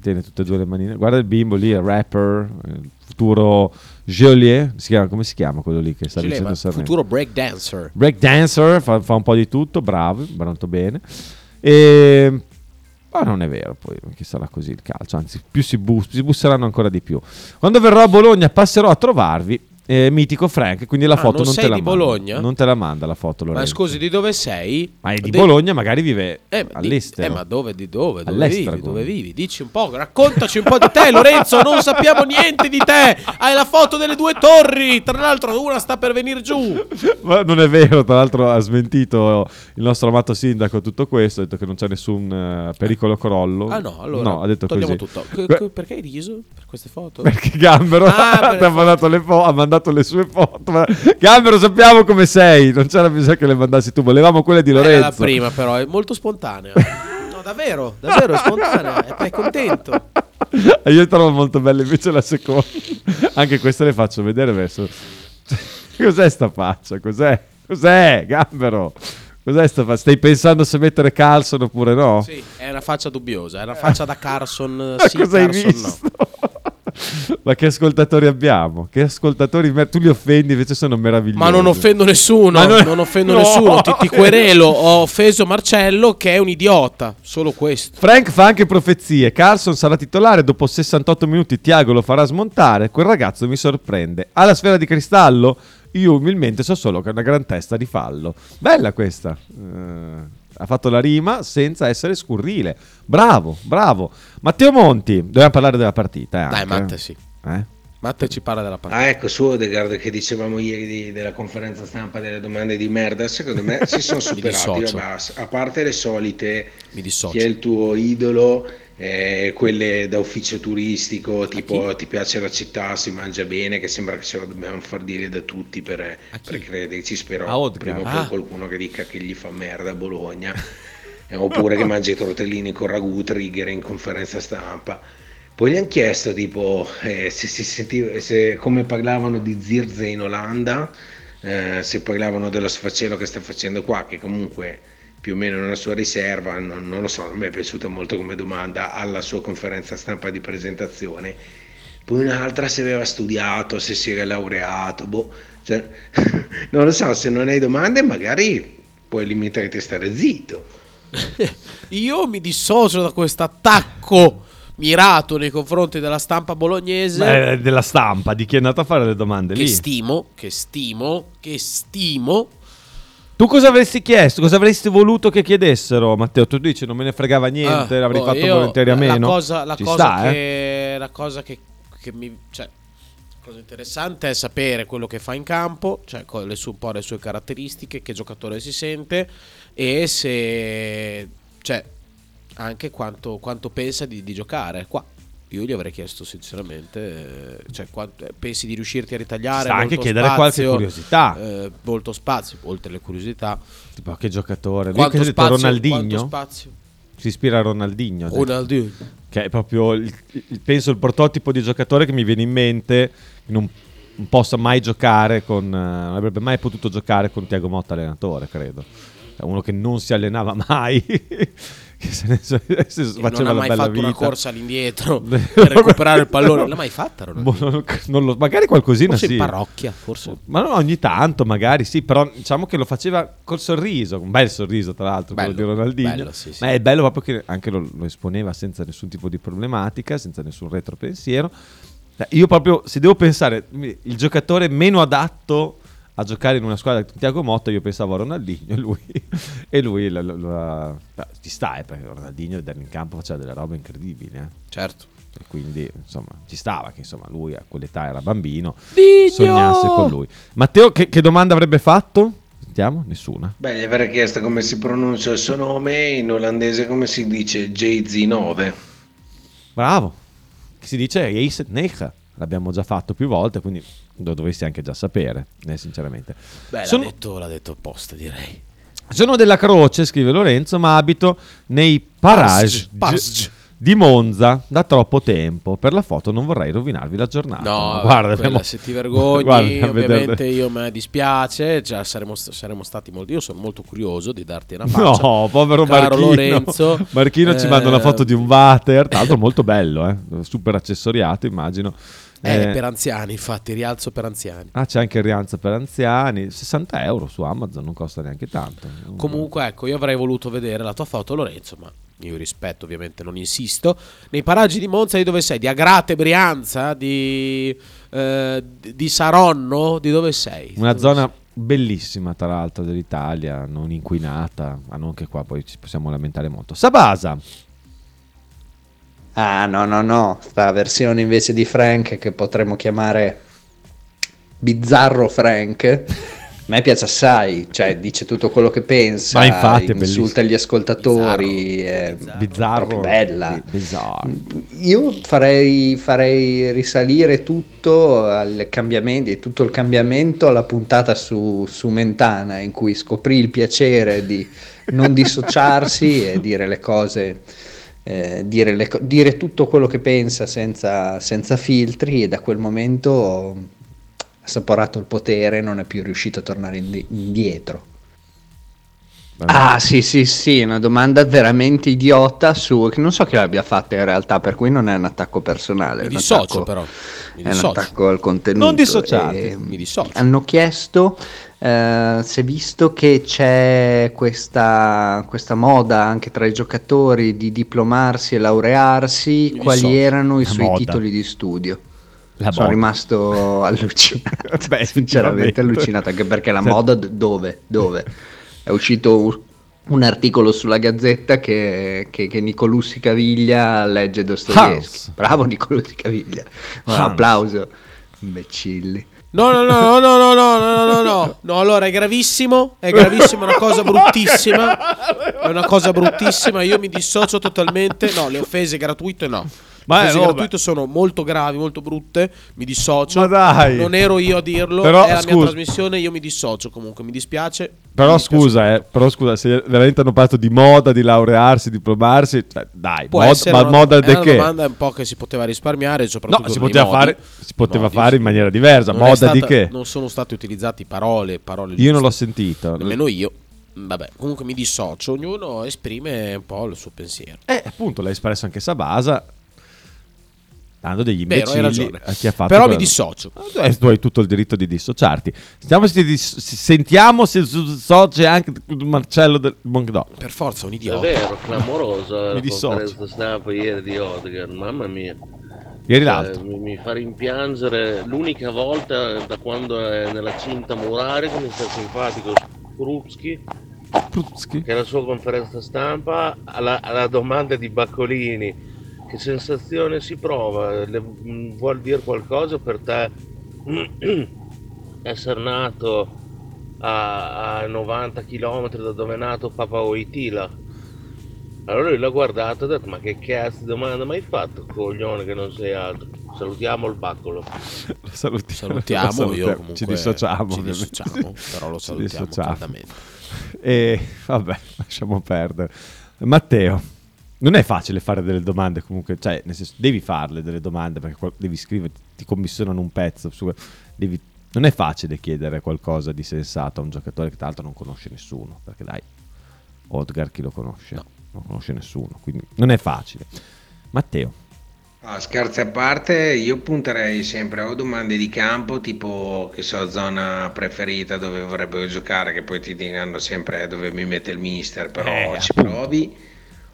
Tiene tutte e due le manine. Guarda il bimbo lì, il rapper, il futuro Geolier. Si chiama, come si chiama quello lì che sta Gilema, vincendo Sanremo? futuro breakdancer. Breakdancer, fa, fa un po' di tutto, bravo, molto bene. E... Ma non è vero, poi che sarà così il calcio, anzi più si, bus- si busseranno ancora di più. Quando verrò a Bologna passerò a trovarvi, eh, mitico Frank, quindi la Ah, foto non non, sei te la di manda. Bologna? Non te la manda la foto, Ma Lorenzo. scusi, di dove sei? Ma è di De- Bologna, magari vive Eh, ma di- all'estero. eh, ma dove, di dove? Dove All'estero, vivi? Dove vivi? Dici un po', raccontaci un po' di te, Lorenzo. Non sappiamo niente di te. Hai la foto delle due torri. Tra l'altro, una sta per venire giù. Ma non è vero, tra l'altro ha smentito il nostro amato sindaco tutto questo, ha detto che non c'è nessun eh, pericolo crollo. Ah, no, allora No, ha detto togliamo così. tutto. Que- c- perché hai riso per queste foto? Perché Gambero Ah, ha mandato, le fo- ha mandato le sue foto. ma- Gambero, sappiamo come sei. Non c'era bisogno che le mandassi tu. Volevamo quelle di Era Lorenzo. la prima, però è molto spontanea. No, davvero, davvero è spontanea. È contento. Io trovo molto bella invece la seconda. Anche queste le faccio vedere verso. Cos'è sta faccia? Cos'è? Cos'è, Gambero? Cos'è sta fa- Stai pensando se mettere Carlson oppure no? Sì, è una faccia dubbiosa, è una faccia da Carson Ma sì, cosa visto? no. Ma che ascoltatori abbiamo? Che ascoltatori tu li offendi invece sono meravigliosi. Ma non offendo nessuno, non- non, offendo No! nessuno, ti, ti querelo, ho offeso Marcello che è un idiota, solo questo. Frank fa anche profezie. Carlson sarà titolare. Dopo 68 minuti, Tiago lo farà smontare. Quel ragazzo mi sorprende. Ha la sfera di cristallo? Io umilmente so solo che è una gran testa di fallo. Bella questa. Eh, ha fatto la rima senza essere scurrile. Bravo, bravo. Matteo Monti, dobbiamo parlare della partita. eh, Dai. Matte sì. Eh? Matte ci parla della partita. Ah, ecco, su Odegaard che dicevamo ieri di- della conferenza stampa delle domande di merda, secondo me si sono superati. a parte le solite, Mi chi è il tuo idolo, eh, quelle da ufficio turistico, tipo ti piace la città, si mangia bene, che sembra che ce lo dobbiamo far dire da tutti per, per crederci, A spero Odegaard. prima o poi Ah. qualcuno che dica che gli fa merda a Bologna, eh, oppure che mangia i tortellini con ragù, trigger in conferenza stampa. Poi gli hanno chiesto tipo eh, se si sentiva, se, come parlavano di Zirze in Olanda, eh, se parlavano dello sfacelo che sta facendo qua, che comunque più o meno una sua riserva, non, non lo so, a me è piaciuta molto come domanda alla sua conferenza stampa di presentazione. Poi un'altra se aveva studiato, se si era laureato, boh, cioè, non lo so, se non hai domande magari puoi limitarti a stare zitto. Io mi dissocio da questo attacco mirato nei confronti della stampa bolognese. Beh, della stampa, di chi è andato a fare le domande che lì. stimo, che stimo, che stimo. Tu cosa avresti chiesto? Cosa avresti voluto che chiedessero, Matteo? Tu dici non me ne fregava niente, Ah, l'avrei boh, fatto io- volentieri a la meno. cosa, la Ci cosa sta, eh? che, la cosa che, che mi cioè, la cosa interessante è sapere quello che fa in campo, cioè con le sue, un po' le sue caratteristiche, che giocatore si sente e se cioè anche quanto, quanto pensa di, di giocare qua. Io gli avrei chiesto sinceramente, eh, cioè, quanto- eh, pensi di riuscirti a ritagliare? Sta anche chiedere qualche spazio, curiosità. eh, molto spazio, oltre le curiosità. Tipo, che giocatore? Quanto ha detto spazio- Ronaldinho? spazio? Si ispira a Ronaldinho. Ronaldinho. Che è proprio, il- penso, il prototipo di giocatore che mi viene in mente. Non, non possa mai giocare con. eh, non avrebbe mai potuto giocare con Tiago Motta allenatore, credo. Cioè, uno che non si allenava mai. Che se ne, se Che faceva non ha mai fatto vita. una corsa all'indietro per recuperare il pallone. L'ha mai fatta? Ronaldinho? Boh, non- non lo- magari qualcosina Forse sì. in parrocchia, forse. Ma no, ogni tanto magari sì, però diciamo che lo faceva col sorriso, un bel sorriso tra l'altro, quello Bello, di Ronaldinho. bello, sì, sì. Ma è bello proprio che anche lo, lo esponeva senza nessun tipo di problematica, senza nessun retropensiero. Cioè, Io proprio, se devo pensare, il giocatore meno adatto a giocare in una squadra di Tiago Motta, io pensavo a Ronaldinho e lui, e lui la- la- la- ci sta, eh, perché Ronaldinho in campo faceva delle robe incredibili. eh. Certo. E quindi, insomma, ci stava che insomma, lui a quell'età era bambino, Digno! sognasse con lui. Matteo, che, che domanda avrebbe fatto? Sentiamo, nessuna. Beh, gli avrei chiesto come si pronuncia il suo nome, in olandese come si dice JZ9. Bravo. Che si dice Ace Nega. L'abbiamo già fatto più volte, quindi lo dovresti anche già sapere, eh, sinceramente. Beh, Sono- l'ha, detto, l'ha detto apposta, direi. Sono della Croce, scrive Lorenzo, ma abito nei parage, di Monza da troppo tempo. Per la foto non vorrei rovinarvi la giornata. No, guarda, abbiamo- se ti vergogni, Guarda, ovviamente vederle- io me dispiace, già saremo, saremo stati molti, io sono molto curioso di darti una faccia. No, povero Caro Marchino. Lorenzo. Marchino ci Eh, manda una foto di un water, tra l'altro molto bello, eh? super accessoriato, immagino. Eh, Eh, per anziani, infatti, rialzo per anziani. Ah, c'è anche il rialzo per anziani, 60 euro su Amazon, non costa neanche tanto. Comunque, ecco, io avrei voluto vedere la tua foto, Lorenzo, ma io rispetto, ovviamente, non insisto. Nei paraggi di Monza, di dove sei? Di Agrate, Brianza? Di, eh, di Saronno? Di dove sei? Una Dove zona bellissima, tra l'altro, dell'Italia, non inquinata, ma non che qua poi ci possiamo lamentare molto. Sabasa, Ah, no, no, no. Sta versione invece di Frank che potremmo chiamare Bizzarro Frank. A me piace assai, cioè dice tutto quello che pensa, Ma infatti insulta gli ascoltatori, è bizzarro, bella. bi- bizzarro. Io farei, farei risalire tutto al cambiamento, tutto il cambiamento alla puntata su, su Mentana in cui scoprì il piacere di non dissociarsi e dire le cose, eh, dire, le dire tutto quello che pensa senza, senza filtri e da quel momento ha assaporato il potere e non è più riuscito a tornare indi- indietro. Ah sì sì sì, una domanda veramente idiota su che non so chi l'abbia fatta in realtà, per cui non è un attacco personale. Mi è un dissocio attacco- però. Mi è un attacco al contenuto. Non dissociarti. e- Mi dissocio. Hanno chiesto eh, se visto che c'è questa, questa moda anche tra i giocatori di diplomarsi e laurearsi, Mi quali dissocio. erano i suoi moda. titoli di studio. La Sono moda. rimasto allucinato, Beh, sinceramente allucinato, anche perché la moda dove? Dove? È uscito un, articolo sulla Gazzetta che, che, che Nicolussi Caviglia legge Dostoevsky. Bravo Nicolussi Caviglia. Un applauso. Imbecilli. No, no, no, no, no, no, no, no, no, no. Allora è gravissimo. È gravissimo, è una cosa bruttissima. È una cosa bruttissima. Io mi dissocio totalmente. No, le offese gratuite no. Ma Le eh, no, gratuite sono molto gravi, molto brutte. Mi dissocio. Ma dai. Non ero io a dirlo. Però, è la mia trasmissione. Io mi dissocio comunque. Mi dispiace. Però Mi dispiace. scusa, eh, però scusa, se veramente hanno parlato di moda, di laurearsi, diplomarsi, cioè, dai, Può mod- ma una, moda è di una che? domanda un po' che si poteva risparmiare, soprattutto No, si poteva fare, si poteva Modi, fare in maniera diversa. È moda di stata- che? Non sono state utilizzate parole, parole Io non l'ho sentito. Nemmeno io. Vabbè, comunque mi dissocio, ognuno esprime un po' il suo pensiero. Eh, appunto, l'ha espresso anche Sabasa. Dando degli imbecilli a chi ha fatto Però mi quella- dissocio. Eh, tu hai tutto il diritto di dissociarti. Sentiamo se, dis- se- sentiamo se dissocia anche Marcello del Moncdo. Per forza, un È idiota. vero, clamorosa Mi la dissocio. conferenza stampa ieri di Odegaard, mamma mia. Ieri l'altro. mi, mi fa rimpiangere l'unica volta da quando è nella cinta murare che mi sta simpatico Spruzzi che la sua conferenza stampa alla, alla domanda di Baccolini che sensazione si prova Le- mh, vuol dire qualcosa per te essere nato a, a 90 km da dove è nato Papa Oitila allora lui l'ha guardato e ha detto ma che cazzo di domanda mi hai fatto coglione che non sei altro salutiamo il baccolo Lo salutiamo. Salutiamo, Lo io comunque ci dissociamo. ci dissociamo, però lo Ci salutiamo dissociamo. caldamente. E vabbè, lasciamo perdere. Matteo, non è facile fare delle domande comunque, cioè nel senso devi farle delle domande perché devi scrivere, ti commissionano un pezzo, su- devi- non è facile chiedere qualcosa di sensato a un giocatore che tra l'altro non conosce nessuno, perché dai, Odgar chi lo conosce? Non conosce nessuno, quindi non è facile. Matteo, Ah, scherzi a parte, io punterei sempre o domande di campo, tipo che so, zona preferita dove vorrebbero giocare, che poi ti diranno sempre dove mi mette il mister, però Eh, ci appunto. provi,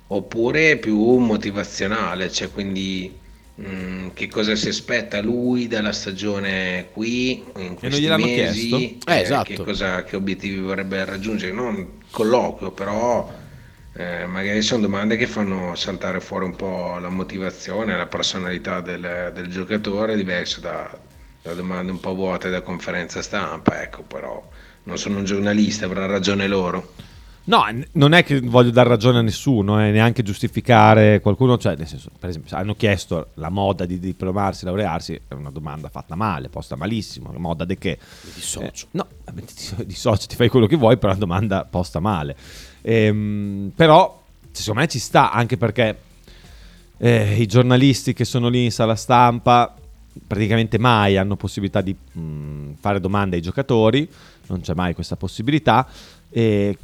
oppure più motivazionale, cioè quindi mm, che cosa si aspetta lui dalla stagione qui, in questi mesi, chiesto? Eh, esatto. che, cosa- che obiettivi vorrebbe raggiungere, non colloquio, però eh, magari sono domande che fanno saltare fuori un po' la motivazione, la personalità del, del giocatore, diverso da, da domande un po' vuote da conferenza stampa, ecco, però non sono un giornalista, avrà ragione loro. No, non è che voglio dar ragione a nessuno, eh, neanche giustificare qualcuno, cioè nel senso, per esempio, hanno chiesto la moda di diplomarsi, laurearsi, è una domanda fatta male, posta malissimo, la moda di che? Mi dissocio. Eh, no, vabbè, ti dissoci, ti fai quello che vuoi, però è una domanda posta male. Ehm, però, secondo me ci sta, anche perché eh, i giornalisti che sono lì in sala stampa praticamente mai hanno possibilità di mh, fare domande ai giocatori, non c'è mai questa possibilità e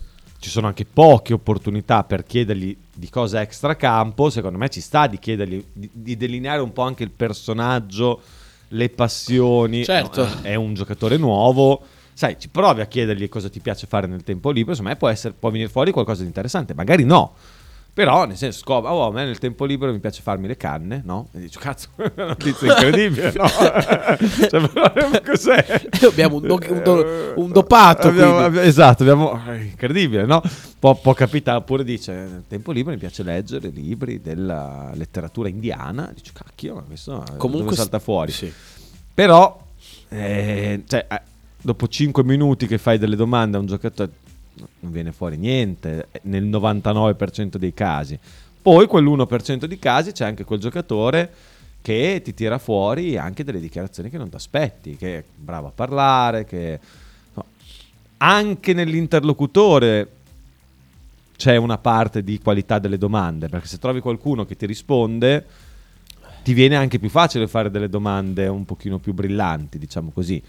ci sono anche poche opportunità per chiedergli di cose extra campo, secondo me ci sta di chiedergli di, di delineare un po' anche il personaggio, le passioni, Certo. No, è un giocatore nuovo, sai, ci provi a chiedergli cosa ti piace fare nel tempo libero, secondo me può, essere, può venire fuori qualcosa di interessante, magari no. Però, nel senso, scop- oh, a me nel tempo libero mi piace farmi le canne, no? E dici, cazzo, è una notizia incredibile, no? cioè, però, cos'è? Abbiamo un, do- un do- un dopato. Abbiamo- abbiamo- esatto, abbiamo, è incredibile, no? Può, può capitare, oppure dice, nel tempo libero mi piace leggere libri della letteratura indiana, dici, cacchio, ma questo Comunque dove salta fuori. sì. Però, eh, cioè, eh, dopo 5 minuti che fai delle domande a un giocatore, non viene fuori niente, nel 99% dei casi. Poi quell'1% di casi c'è anche quel giocatore che ti tira fuori anche delle dichiarazioni che non ti aspetti, che è bravo a parlare, che no. anche nell'interlocutore c'è una parte di qualità delle domande, perché se trovi qualcuno che ti risponde, ti viene anche più facile fare delle domande un pochino più brillanti, diciamo così.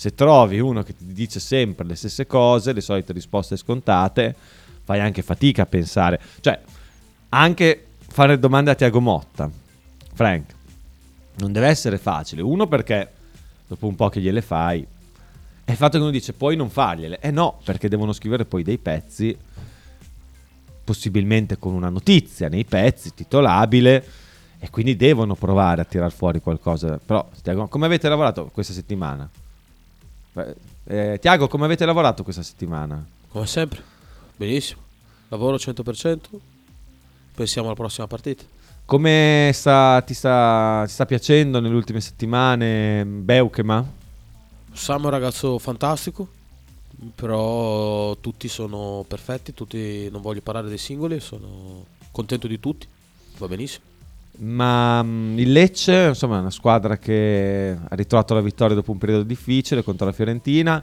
Se trovi uno che ti dice sempre le stesse cose, le solite risposte scontate, fai anche fatica a pensare. Cioè, anche fare domande a Tiago Motta, Frank, non deve essere facile. Uno perché dopo un po' che gliele fai, e il fatto che uno dice poi non fargliele. Eh no, perché devono scrivere poi dei pezzi, possibilmente con una notizia nei pezzi, titolabile, e quindi devono provare a tirar fuori qualcosa. Però, come avete lavorato questa settimana? Eh, Tiago, come avete lavorato questa settimana? Come sempre, benissimo. Lavoro 100%. Pensiamo alla prossima partita. Come sta, ti, sta, ti sta piacendo nelle ultime settimane Beukema? Sam è un ragazzo fantastico, però tutti sono perfetti, tutti, non voglio parlare dei singoli, sono contento di tutti, va benissimo. Ma mh, il Lecce, insomma, è una squadra che ha ritrovato la vittoria dopo un periodo difficile contro la Fiorentina.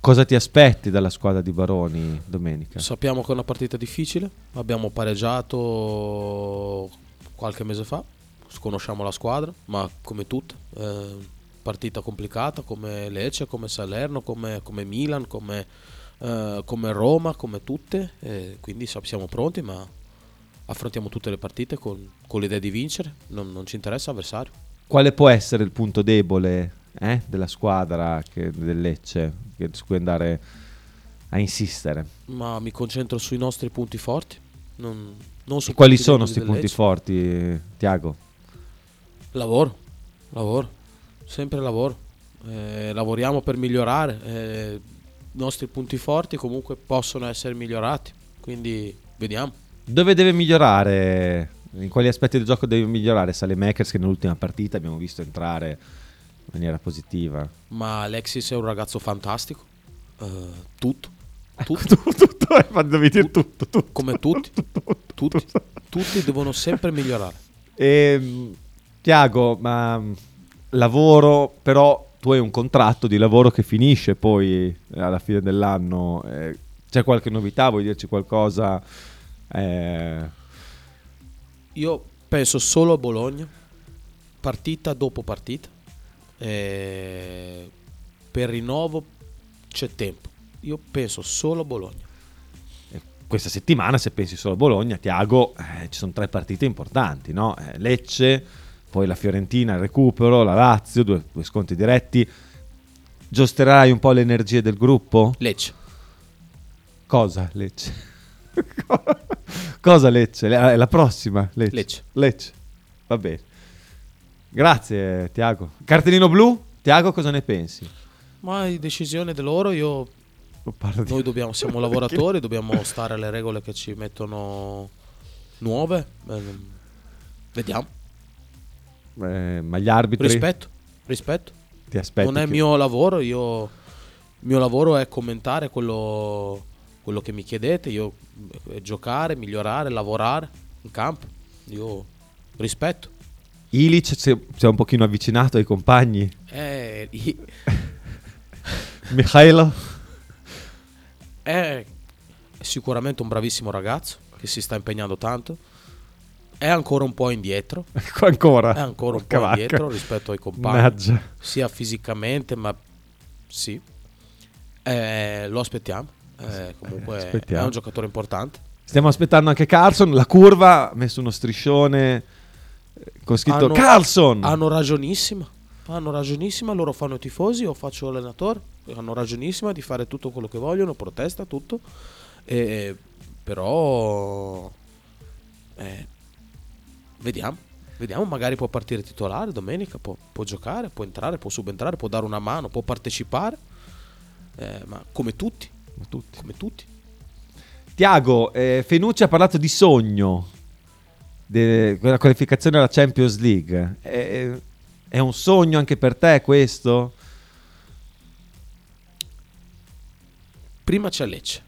Cosa ti aspetti dalla squadra di Baroni domenica? Sappiamo che è una partita difficile, abbiamo pareggiato qualche mese fa, conosciamo la squadra, ma come tutte, eh, partita complicata come Lecce, come Salerno, come, come Milan, come, eh, come Roma, come tutte, eh, quindi siamo pronti, ma affrontiamo tutte le partite con, con l'idea di vincere, non, non ci interessa l'avversario. Quale può essere il punto debole eh, della squadra che, del Lecce che, su cui andare a insistere? Ma mi concentro sui nostri punti forti. Non, non su quali sono questi punti Lecce. forti, Tiago? Lavoro, lavoro, sempre lavoro. Eh, lavoriamo per migliorare. eh, I nostri punti forti comunque possono essere migliorati, quindi vediamo. Dove deve migliorare? In quali aspetti del gioco deve migliorare Salemakers che nell'ultima partita abbiamo visto entrare in maniera positiva? Ma Alexis è un ragazzo fantastico. eh, tutto. Tutto. tutto, devi dire tutto, tutto. Come tutti. Tutti. Tutti devono sempre migliorare. E, Tiago, ma mh, lavoro, però tu hai un contratto di lavoro che finisce poi eh, alla fine dell'anno. eh, c'è qualche novità? Vuoi dirci qualcosa? Eh, Io penso solo a Bologna, partita dopo partita. Eh, per rinnovo c'è tempo. Io penso solo a Bologna. questa settimana, se pensi solo a Bologna, Tiago, eh, ci sono tre partite importanti, no? Eh, Lecce, poi la Fiorentina, il recupero, la Lazio, due, due sconti diretti. Giosterai un po' le energie del gruppo? Lecce. Cosa Lecce? Cosa Lecce? La, la prossima? Lecce. Lecce. Lecce. Va bene. Grazie Tiago. Cartellino blu? Tiago, cosa ne pensi? Ma è decisione di loro, io... Noi dobbiamo, siamo lavoratori, dobbiamo stare alle regole che ci mettono nuove. Eh, vediamo. Eh, ma gli arbitri? Rispetto, rispetto. Ti aspetti non è che- mio lavoro, io, il mio lavoro è commentare quello, quello che mi chiedete, io eh, giocare, migliorare, lavorare in campo. Io rispetto. Ilic si è, un pochino avvicinato ai compagni. Eh, i- Mikhailo? è sicuramente un bravissimo ragazzo che si sta impegnando tanto. È ancora un po' indietro. Ancora? È ancora un po' vacca. indietro rispetto ai compagni. Mannaggia. Sia fisicamente, ma sì. Eh, lo aspettiamo. Eh, comunque aspettiamo. è un giocatore importante. Stiamo aspettando anche Carlson. La curva ha messo uno striscione eh, con scritto Hanno- Carlson. Hanno ragionissima. Hanno ragionissima, loro fanno i tifosi, io faccio l'allenatore. Hanno ragionissima di fare tutto quello che vogliono, protesta tutto. E, però eh, vediamo. Vediamo, magari può partire titolare domenica, può, può giocare, può entrare, può subentrare, può dare una mano, può partecipare. Eh, ma come tutti. Come tutti. Tiago, eh, Fenucci ha parlato di sogno della qualificazione alla Champions League. È, è un sogno anche per te questo? Prima c'è Lecce.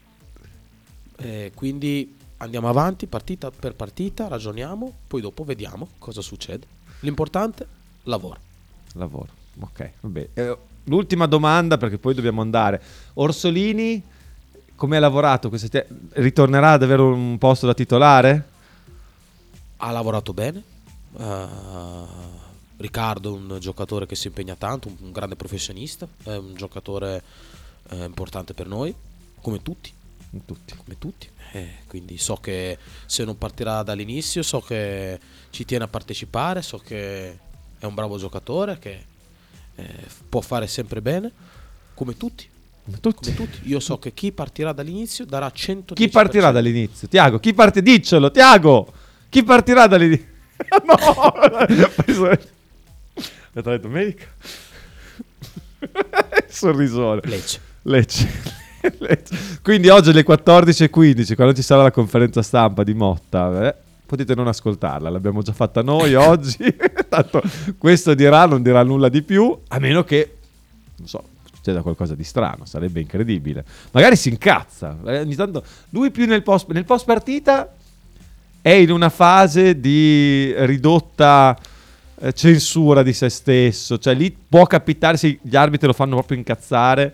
Eh, quindi andiamo avanti partita per partita, ragioniamo, poi dopo vediamo cosa succede. L'importante, lavoro. Lavoro. Ok, vabbè. Eh, l'ultima domanda perché poi dobbiamo andare. Orsolini, come ha lavorato? Ritornerà ad avere un posto da titolare? Ha lavorato bene. Eh, Riccardo è un giocatore che si impegna tanto, un, un grande professionista, è un giocatore eh, importante per noi, come tutti. tutti. Come tutti. Eh, quindi so che se non partirà dall'inizio, so che ci tiene a partecipare, so che è un bravo giocatore, che eh, può fare sempre bene, come tutti. Come tutti. Come tutti. Io so che chi partirà dall'inizio darà 110%. Chi partirà dall'inizio? Tiago, chi parte? Diccelo, Tiago! Chi partirà dall'inizio? no! Aspetta, domenica. Sorrisone. Lecce. Lecce. Lecce. Quindi oggi alle 14.15, quando ci sarà la conferenza stampa di Motta, eh, potete non ascoltarla, l'abbiamo già fatta noi oggi. Tanto questo dirà, non dirà nulla di più, a meno che, non so, succeda qualcosa di strano, sarebbe incredibile. Magari si incazza. eh, ogni tanto, lui più nel post, nel post partita è in una fase di ridotta eh, censura di se stesso, cioè lì può capitare se gli arbitri lo fanno proprio incazzare.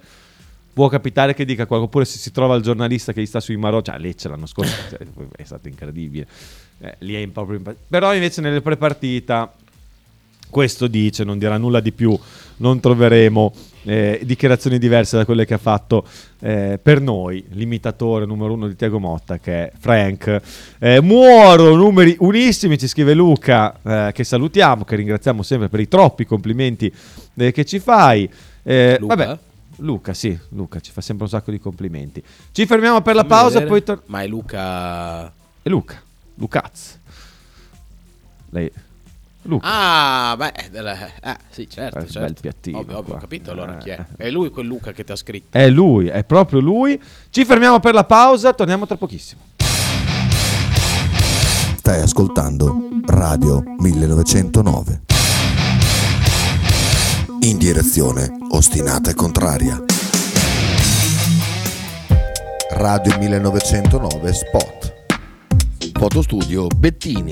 Può capitare che dica qualcosa, oppure se si trova il giornalista che gli sta sui marò, cioè Lecce l'anno scorso cioè, è stato incredibile. Eh, lì è proprio Però invece nelle prepartita questo dice, non dirà nulla di più, non troveremo eh, dichiarazioni diverse da quelle che ha fatto eh, per noi l'imitatore numero uno di Tiago Motta che è Frank. Eh, muoro, numeri unissimi, ci scrive Luca che salutiamo, che ringraziamo sempre per i troppi complimenti eh, che ci fai. Eh, Luca? Vabbè, Luca, sì, Luca ci fa sempre un sacco di complimenti. Ci fermiamo per la Fammi pausa, vedere. poi tor- Ma è Luca... È Luca, Lucaz. Lei... Luca. Ah, beh, della- eh, sì, certo, Eh, certo. bel piattino Ovvio, ovvio, ho capito allora chi è. È lui quel Luca che ti ha scritto. È lui, è proprio lui. Ci fermiamo per la pausa, torniamo tra pochissimo. Stai ascoltando Radio 1909. In direzione ostinata e contraria. Radio 1909 Spot. Fotostudio Bettini,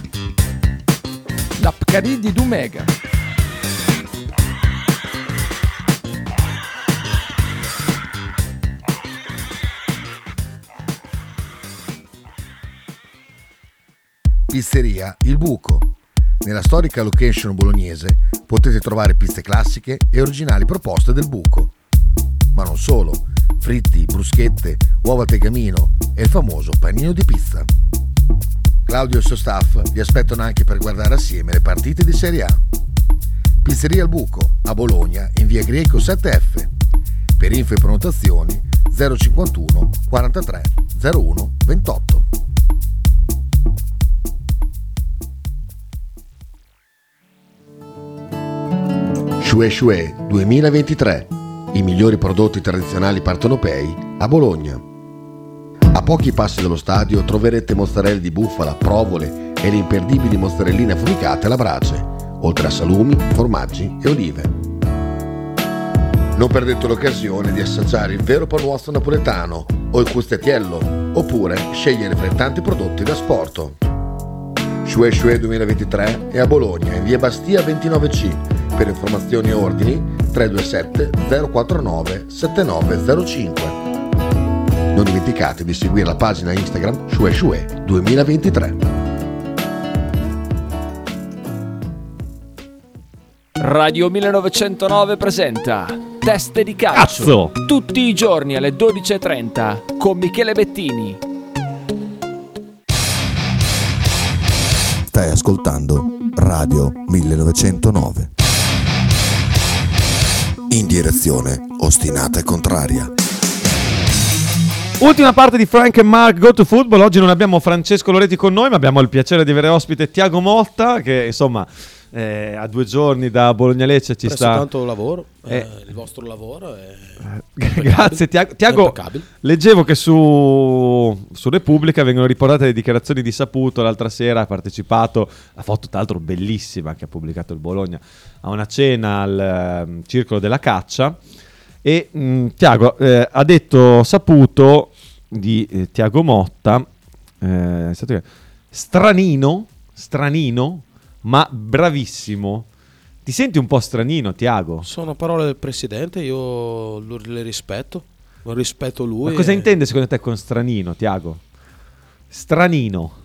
La Pcaridi di Dumegar. Pizzeria Il Buco. Nella storica location bolognese potete trovare pizze classiche e originali proposte del buco. Ma non solo, fritti, bruschette, uova tegamino e il famoso panino di pizza. Claudio e il suo staff vi aspettano anche per guardare assieme le partite di Serie A. Pizzeria Il Buco, a Bologna, in via Greco 7F. Per info e prenotazioni 051 43 01 28. Shue Shue 2023. I migliori prodotti tradizionali partenopei a Bologna. A pochi passi dallo stadio troverete mozzarella di bufala, provole e le imperdibili mozzarelline affumicate alla brace, oltre a salumi, formaggi e olive. Non perdete l'occasione di assaggiare il vero panuozzo napoletano o il custettiello, oppure scegliere fra i tanti prodotti da sport. Shue Shue 2023 è a Bologna in via Bastia 29C. Per informazioni e ordini 327 049 7905. Non dimenticate di seguire la pagina Instagram Shue Shue 2023. Radio 1909 presenta Teste di calcio. Cazzo! Tutti i giorni alle 12.30 con Michele Bettini. Stai ascoltando Radio 1909. In direzione ostinata e contraria. Ultima parte di Frank e Mark Go to Football. Oggi non abbiamo Francesco Loretti con noi, ma abbiamo il piacere di avere ospite Tiago Motta, che insomma eh, a due giorni da Bologna Lecce ci Presso sta. tanto lavoro, Eh, eh, il vostro lavoro è Grazie Tiago. Tiago, leggevo che su, su Repubblica vengono riportate le dichiarazioni di Saputo l'altra sera, ha partecipato, la foto tra l'altro bellissima che ha pubblicato il Bologna, a una cena al ehm, Circolo della Caccia e mh, Tiago eh, ha detto Saputo di eh, Tiago Motta, eh, è stato- stranino, stranino, ma bravissimo. Ti senti un po' stranino, Tiago? Sono parole del presidente, io le rispetto, lo rispetto lui. Ma cosa e- intende secondo te con stranino, Tiago? Stranino.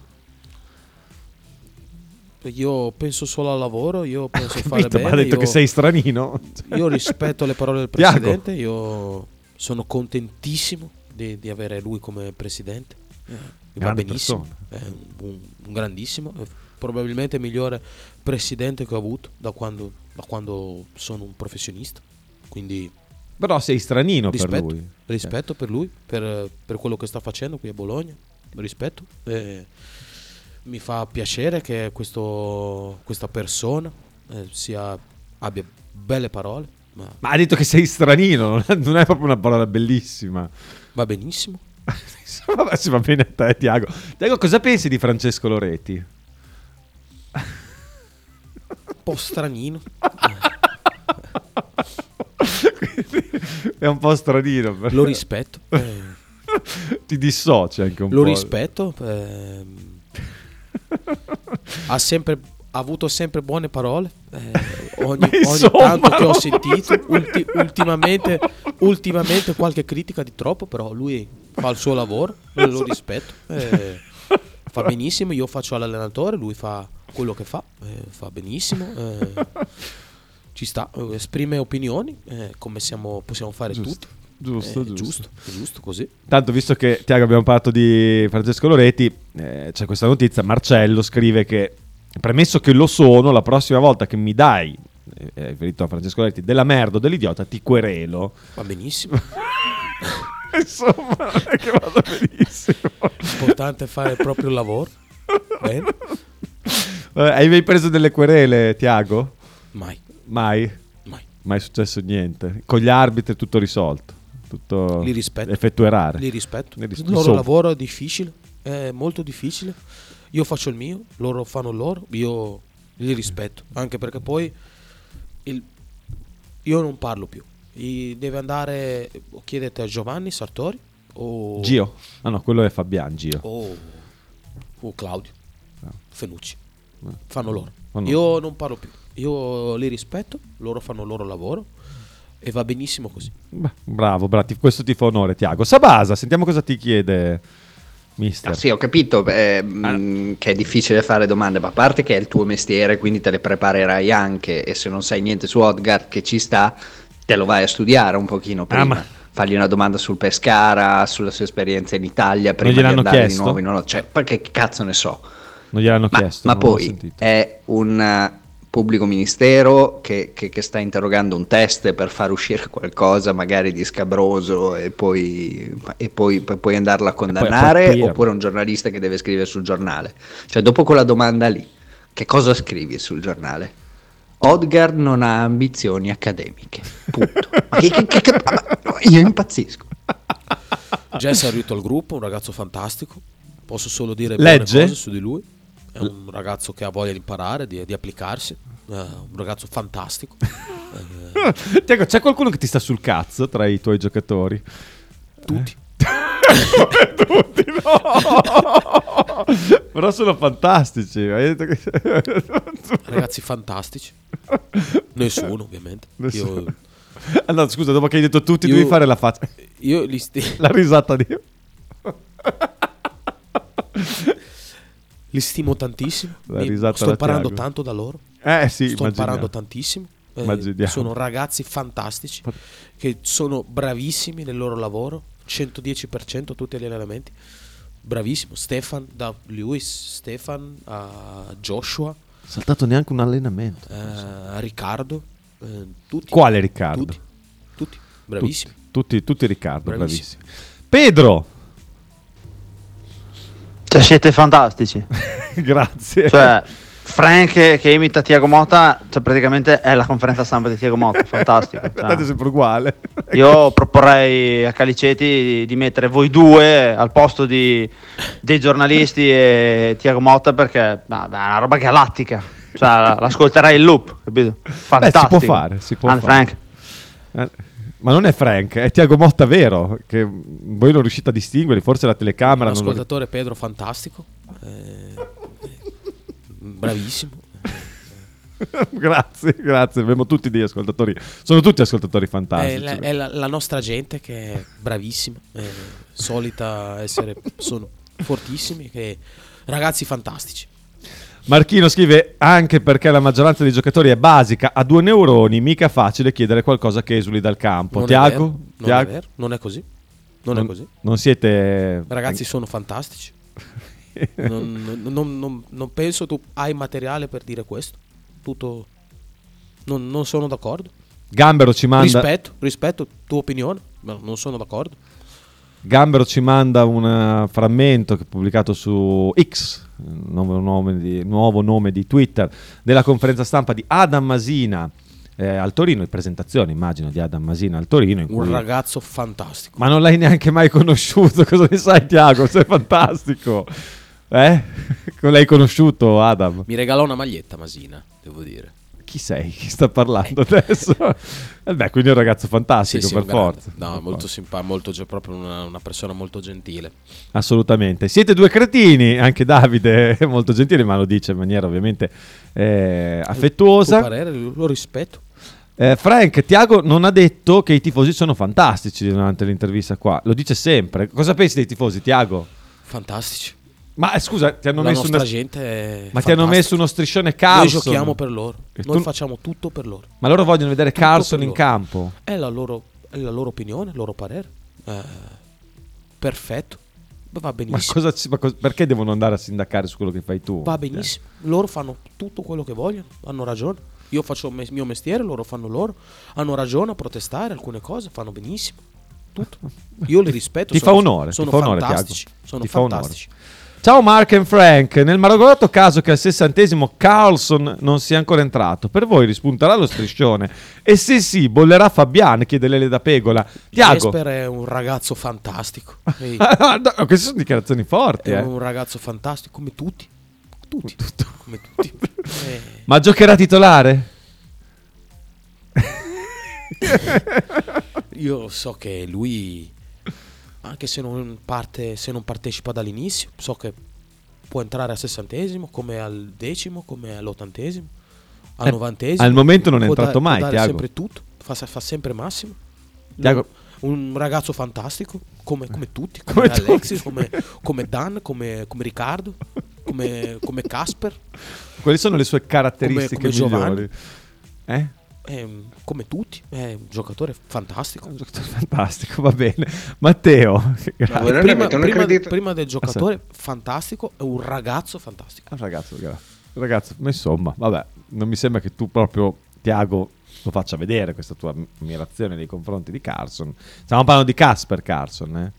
Io penso solo al lavoro, io penso fare Capito, bene. ma ha detto io- che sei stranino. Io rispetto le parole del Tiago. presidente, io sono contentissimo di, di avere lui come presidente. Eh, va benissimo, è un, un grandissimo, probabilmente il migliore presidente che ho avuto da quando, da quando sono un professionista. Quindi Però sei stranino per rispetto, lui. rispetto per lui, per, per quello che sta facendo qui a Bologna, rispetto. E mi fa piacere che questo- questa persona eh, sia- abbia belle parole. Ma Ma ha detto che sei stranino, non è proprio una parola bellissima. Va benissimo. Vabbè, sì, va bene a te, Tiago. Tiago, cosa pensi di Francesco Loretti? Un po' stranino. È un po' stranino. per- Lo rispetto. eh, Ti dissoci anche un lo po'. rispetto. ehm, ha sempre ha avuto sempre buone parole. eh, ogni, ogni tanto che ho sentito, ulti- ultimamente, ultimamente qualche critica di troppo, però lui fa il suo lavoro, lo rispetto. eh, fa benissimo, io faccio l'allenatore, lui fa quello che fa, eh, fa benissimo. eh, ci sta, esprime opinioni, eh, come siamo- possiamo fare Giusto, tutti. giusto, Eh, giusto. giusto, giusto così. Tanto, visto che Tiago abbiamo parlato di Francesco Loretti, eh, c'è questa notizia. Marcello scrive che, premesso che lo sono, la prossima volta che mi dai, eh, riferito a Francesco Loretti, della merda o dell'idiota, ti querelo. Va benissimo. Insomma, è che vada benissimo. L'importante è fare il proprio lavoro. Bene. Hai mai preso delle querele, Tiago? Mai. Mai? Mai. Mai successo niente. Con gli arbitri è tutto risolto. Tutto Li rispetto. effettuare. Li rispetto. Li ris- Il loro insomma. lavoro è difficile, è molto difficile. Io faccio il mio, loro fanno il loro, io li rispetto. Anche perché poi il- io non parlo più. I- deve andare, chiedete a Giovanni Sartori o, Gio? Ah no, quello è Fabian, Gio. o, o Claudio Fenucci. Fanno loro. Fanno- Io non parlo più. Io li rispetto, loro fanno il loro lavoro e va benissimo così. Beh, bravo, bravo, questo ti fa onore, Tiago. Sabasa, sentiamo cosa ti chiede, mister. Ah, sì, ho capito eh, mh, che è difficile fare domande, ma a parte che è il tuo mestiere, quindi te le preparerai anche e se non sai niente su Odgard che ci sta, te lo vai a studiare un pochino prima. ma- Fagli una domanda sul Pescara, sulla sua esperienza in Italia, prima di gliel'hanno andare chiesto? di nuovo in cioè, perché cazzo ne so. Non gliel'hanno Ma, chiesto. ma poi è un pubblico ministero che, che- che sta interrogando un test per far uscire qualcosa magari di scabroso e poi, e poi, per poi andarla a condannare appropriarlo. oppure un giornalista che deve scrivere sul giornale. Cioè dopo quella domanda lì, che cosa scrivi sul giornale? Odgard non ha ambizioni accademiche. Punto. Ma che- che- che- che- ma io impazzisco. Jess è arrivato al gruppo, un ragazzo fantastico. Posso solo dire Legge? buone cose su di lui. È un ragazzo che ha voglia di imparare, di, di applicarsi. È un ragazzo fantastico. Eh, Tiago, c'è qualcuno che ti sta sul cazzo tra i tuoi giocatori? Tutti. Tutti, no! Però sono fantastici. Ragazzi fantastici. Nessuno, ovviamente. Nessuno. Io, Ah, no, scusa, dopo che hai detto tutti, Io- devi fare la faccia. io li sti- La risata di. Li stimo tantissimo. Mi- sto imparando tanto da loro. Eh, sì, sto immaginiamo. imparando tantissimo. Eh, sono ragazzi fantastici che sono bravissimi nel loro lavoro, 110% tutti gli allenamenti. Bravissimo, Stefan da Lewis, Stefan a Joshua, Saltato neanche un allenamento. eh, a Riccardo, eh, tutti. Quale Riccardo? Tutti, tutti, bravissimi. Tutti, tutti Riccardo, Bravissimi. bravissimi. Pedro! Cioè, siete fantastici. Grazie. Cioè, Frank che, che imita Tiago Motta, cioè praticamente è la conferenza stampa di Tiago Motta, fantastico. cioè. Guardate, sempre uguale. Io proporrei a Caliceti di, di mettere voi due al posto di- dei giornalisti e Tiago Motta perché no, beh, è una roba galattica. Cioè, l'ascolterai in loop, capito? Beh, Fantastico. si può fare, si può And fare. Frank. Eh, Ma non è Frank, è Tiago Motta vero, che voi non riuscite a distinguerli, forse la telecamera Un non lo... ascoltatore Pedro fantastico, eh, bravissimo. grazie, grazie, abbiamo tutti degli ascoltatori, sono tutti ascoltatori È, fantastici. la, è la- la nostra gente che è bravissima, è solita essere, sono fortissimi, che, ragazzi fantastici. Marchino scrive anche perché la maggioranza dei giocatori è basica, a due neuroni mica facile chiedere qualcosa che esuli dal campo. Non è Tiago? vero, non è vero, non è così. Non, è così. Non siete... Ragazzi sono fantastici. non, non- non- non- non penso tu hai materiale per dire questo. Tutto... Non, non sono d'accordo. Gambero ci manda... Rispetto, rispetto tua opinione, ma non sono d'accordo. Gambero ci manda un eh, frammento che è pubblicato su X, nuovo nome di, nuovo nome di Twitter, della conferenza stampa di Adam Masina eh, al Torino, le presentazioni immagino di Adam Masina al Torino. in Un cui- ragazzo fantastico. Ma non l'hai neanche mai conosciuto, cosa ne sai Tiago? Sei fantastico. Eh? Non l'hai conosciuto Adam? Mi regalò una maglietta Masina, devo dire. Chi sei? Chi sta parlando adesso? Eh beh, quindi è un ragazzo fantastico Sì, sì, per forza. No, Per molto simpatico, molto, cioè, proprio una, una persona molto gentile. Assolutamente. Siete due cretini, anche Davide è molto gentile, ma lo dice in maniera ovviamente eh, Tuo affettuosa. parere, lo lo rispetto. Eh, Frank, Tiago non ha detto che i tifosi sono fantastici durante l'intervista qua, lo dice sempre. Cosa pensi dei tifosi, Tiago? Fantastici. Ma eh, scusa, ti hanno La messo una... gente Ma ti hanno messo uno striscione Carlson. Noi giochiamo per loro. E Noi tu- facciamo tutto per loro. Ma loro vogliono vedere Tutto Carlson in loro. campo. È la loro, è la loro opinione, il loro parere. Eh, perfetto. Va Ma benissimo. cosa ci- ma cos- perché devono andare a sindacare su quello che fai tu? Va benissimo. Loro fanno tutto quello che vogliono. Hanno ragione. Io faccio il mio mestiere, loro fanno loro. Hanno ragione a protestare alcune cose, fanno benissimo. Tutto. Io li rispetto. Ti sono- fa onore, Sono ti fa onore, fantastici. Tiago. Sono Ti fa onore. Ciao Mark and Frank, nel maragonato caso che al sessantesimo Carlson non sia ancora entrato, per voi rispunterà lo striscione? E se sì, bollerà Fabian, chiede Lele da Pegola. Tiago, Jesper è un ragazzo fantastico. Ehi, No, queste sono dichiarazioni forti, è eh. un ragazzo fantastico come tutti. Tutti. Come tutti. Eh, Ma giocherà titolare? Io so che lui, anche se non, parte, se non partecipa dall'inizio, so che può entrare al sessantesimo, come al decimo, come all'ottantesimo, al Eh, novantesimo. al momento non è entrato da- mai, Tiago. sempre tutto, fa, fa sempre massimo. Tiago- Un ragazzo fantastico, come, come tutti, Come come, Alexis, come, come Dan, come, come Riccardo, come, come Casper, Quali sono le sue caratteristiche come migliori? Eh? Ehm, come tutti, è un giocatore fantastico. Fantastico, va bene. Matteo, grazie. non prima, un prima- prima del Ah, giocatore fantastico è un ragazzo fantastico. Un ragazzo, gra- ragazzo, ma insomma, vabbè, non mi sembra che tu proprio, Tiago, lo faccia vedere questa tua ammirazione nei confronti di Carson. Stiamo parlando di Casper Carson, eh?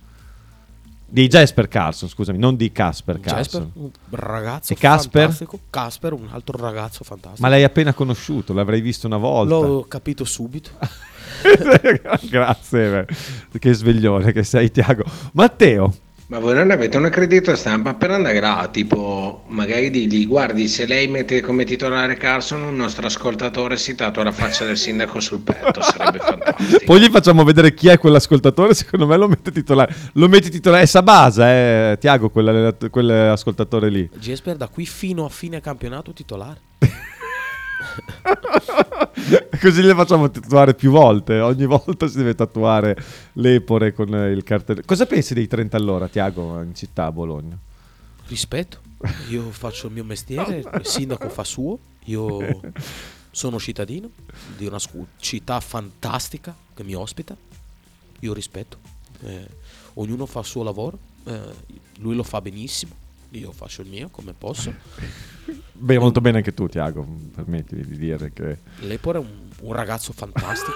Di Jasper Carlson, scusami, non di Casper Jasper, Carlson. un ragazzo E Casper? fantastico. Casper, un altro ragazzo fantastico. Ma l'hai appena conosciuto, l'avrei visto una volta. L'ho capito subito. Grazie, che sveglione che sei Tiago. Matteo, Ma voi non avete un accredito stampa per andare là, tipo magari digli guardi se lei mette come titolare Carson un nostro ascoltatore si tatua la faccia del sindaco sul petto, sarebbe fantastico. poi gli facciamo vedere chi è quell'ascoltatore, secondo me lo mette titolare. Lo metti titolare, è Sabasa, eh, Tiago, quell'ascoltatore lì. Jasper da qui fino a fine campionato titolare. Così le facciamo tatuare più volte. Ogni volta si deve tatuare l'epore con il cartello. Cosa pensi dei 30 all'ora, Tiago, in città a Bologna? Rispetto, io faccio il mio mestiere, il sindaco fa suo, io sono cittadino di una scu- città fantastica che mi ospita, io rispetto, Eh, ognuno fa il suo lavoro, eh, lui lo fa benissimo, io faccio il mio come posso. Beh, molto bene anche tu, Tiago. Permettimi di dire che. L'Epore è un, un ragazzo fantastico.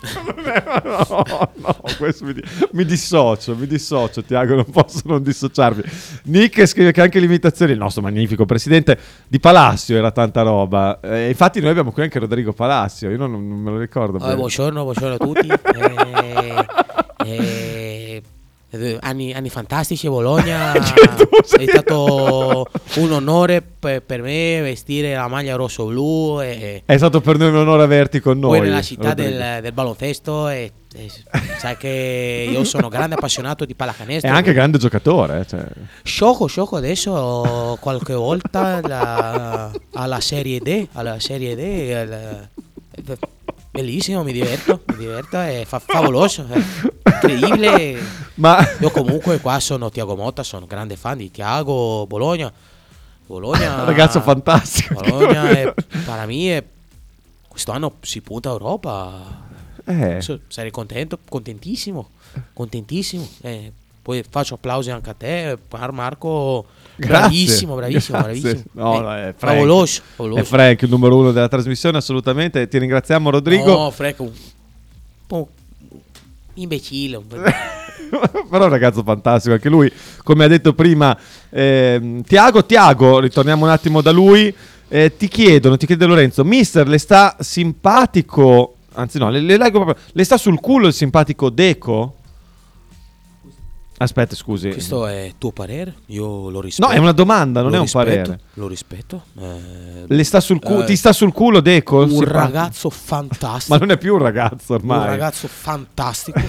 no, no, questo mi, di- mi dissocio, mi dissocio, Tiago, non posso non dissociarmi. Nick scrive che anche l'imitazione, il nostro magnifico presidente di Palacio era tanta roba. Eh, infatti noi abbiamo qui anche Rodrigo Palacio, io non, non me lo ricordo. Eh, buongiorno, buongiorno a tutti. Eh, eh, anni, anni fantastici a Bologna. è stato un onore per, per me vestire la maglia rosso-blu. E, È stato per noi un onore averti con noi. poi nella città del, del baloncesto. E, e sai che io sono grande appassionato di È pallacanestro. anche grande giocatore. eh, Cioè. Sciocco, sciocco adesso qualche volta la- alla Serie D, alla Serie D, al- bellissimo, mi diverto, mi diverto, è fa- favoloso, è incredibile. Ma io comunque qua sono Tiago Motta, sono grande fan di Tiago Bologna. Bologna, Ragazzo fantastico. Bologna è, per me quest'anno si punta a Europa. Eh. Sarei contento, contentissimo, contentissimo. Eh, poi faccio applausi anche a te, Mar- Marco. Grazie. Bravissimo, bravissimo, Grazie. bravissimo. No, Eh, no, è Frank. favoloso, favoloso. È Frank, il numero uno della trasmissione, assolutamente. Ti ringraziamo, Rodrigo. No, Frank, un imbecille. Però è un ragazzo fantastico, anche lui, come ha detto prima ehm, Tiago, Tiago, ritorniamo un attimo da lui, eh, ti chiedono, ti chiede Lorenzo, mister, le sta simpatico, anzi no, le, le leggo proprio, le sta sul culo il simpatico Deco? Aspetta, scusi. Questo è tuo parere, io lo rispetto. No, è una domanda, non Lo è un rispetto, parere. Lo rispetto. eh, Le sta sul cu- eh, ti sta sul culo Deco? Un ragazzo fantastico. Ma non è più un ragazzo ormai. Un ragazzo fantastico.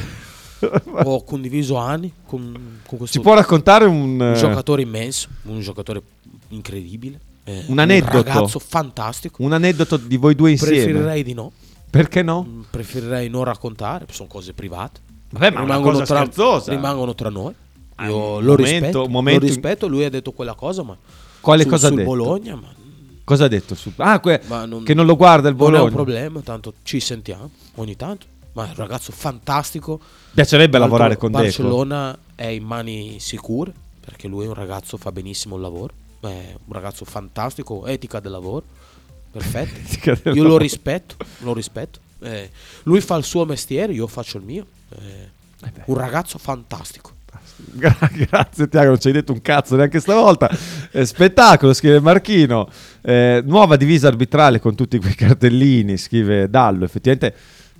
Ho condiviso anni con, con questo Ci può raccontare un, un eh, giocatore immenso, un giocatore incredibile. eh, Un aneddoto. Un ragazzo fantastico. Un aneddoto di voi due insieme? Preferirei di no. Perché no? Mm, Preferirei non raccontare, sono cose private. Vabbè, ma è una cosa tra, scherzosa. rimangono tra noi. Ah, Io lo momento- rispetto, momento lo rispetto, lui ha detto quella cosa, ma Quale su- cosa ha sul detto? Bologna, ma Cosa ha detto? Su- Ah, que- non- che non lo guarda il non è Bologna. un problema, tanto ci sentiamo ogni tanto. Ma è un ragazzo fantastico. Piacerebbe Tra l'altro lavorare con Deco. Barcellona è in mani sicure perché lui è un ragazzo fa benissimo il lavoro. È un ragazzo fantastico, etica del lavoro. Perfetto. Del io lavoro. lo rispetto, lo rispetto. Eh, lui fa il suo mestiere, io faccio il mio. Eh, un ragazzo fantastico. Gra- Grazie Tiago, non ci hai detto un cazzo neanche stavolta. Eh, spettacolo, scrive Marchino. Eh, nuova divisa arbitrale con tutti quei cartellini, scrive Dallo. Effettivamente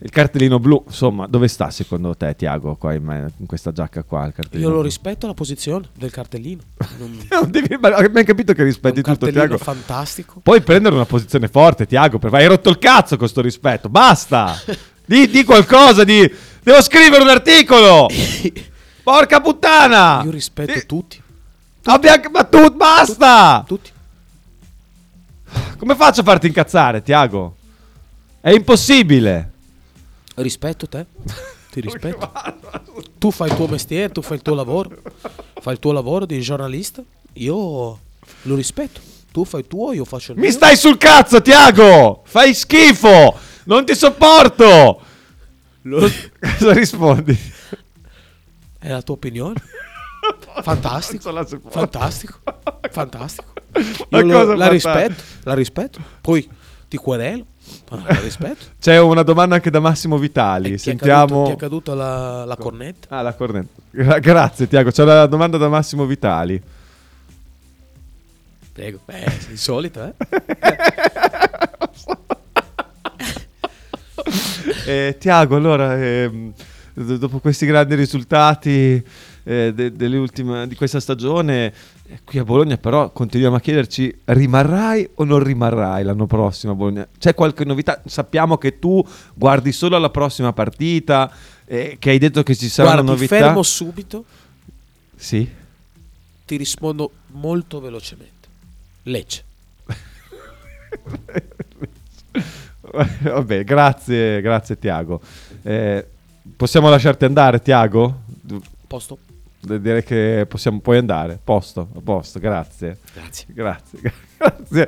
il cartellino blu, insomma, dove sta secondo te Tiago qua in, in questa giacca qua? Io lo blu? rispetto la posizione del cartellino. Non- Non devi- ma abbiamo capito che rispetti tutto Tiago. fantastico. Puoi prendere una posizione forte Tiago, per- hai rotto il cazzo con sto rispetto. Basta! di, di qualcosa, di... Devo scrivere un articolo! Porca puttana! Io rispetto tutti. Abbiamo... Ma tu, basta! Tutti. Come faccio a farti incazzare, Tiago? È impossibile. Rispetto te. Ti rispetto. tu fai il tuo mestiere, tu fai il tuo lavoro. Fai il tuo lavoro di giornalista. Io lo rispetto. Tu fai il tuo, io faccio il mio. Mi stai sul cazzo, Tiago! Fai schifo! Non ti sopporto! Cosa rispondi? È la tua opinione? Fantastico. Fantastico. Fantastico. Io lo- la rispetto, la rispetto. Poi ti querelo, Ah, rispetto. C'è una domanda anche da Massimo Vitali. Ti è Sentiamo. caduto- ti è caduta la, la cornetta? Ah, la cornetta. Gra- grazie, Tiago. C'è una domanda da Massimo Vitali. Prego. Eh, il solito, eh? Eh, Tiago, allora, d- dopo questi grandi risultati eh, de- di questa stagione, eh, qui a Bologna però continuiamo a chiederci, rimarrai o non rimarrai l'anno prossimo a Bologna? C'è qualche novità? Sappiamo che tu guardi solo alla prossima partita, eh, che hai detto che ci saranno Guardi, novità. fermo subito, Sì. ti rispondo molto velocemente. Lecce. Vabbè, grazie, grazie Tiago. Eh, possiamo lasciarti andare, Tiago? Posto? Direi che possiamo, puoi andare. Posto, a posto, grazie. Grazie. Grazie, grazie.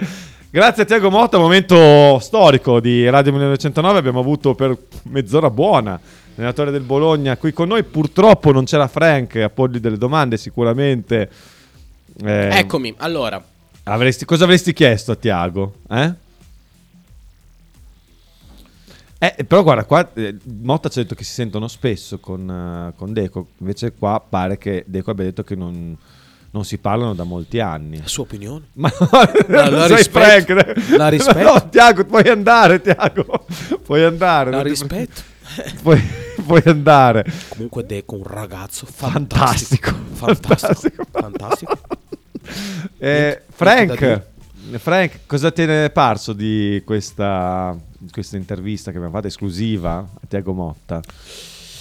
Grazie a Tiago Motta, momento storico di Radio 1909. Abbiamo avuto per mezz'ora buona l'allenatore del Bologna qui con noi. Purtroppo non c'era Frank a porgli delle domande, sicuramente. Eh, Eccomi, allora. Avresti, cosa avresti chiesto a Tiago? Eh? Eh, però guarda, qua eh, Motta ci ha detto che si sentono spesso con, eh, con Deco, invece qua pare che Deco abbia detto che non, non si parlano da molti anni. La sua opinione? Ma La- la sei rispetto. Frank, La rispetto. No, Tiago, puoi andare, Tiago. Puoi andare. La ti- rispetto. Puoi, puoi andare. Comunque Deco un ragazzo Fantastico. fantastico. Fantastico. fantastico. Eh, Frank, Frank, cosa ne è parso di questa, questa intervista che abbiamo fatto esclusiva a Tiago Motta?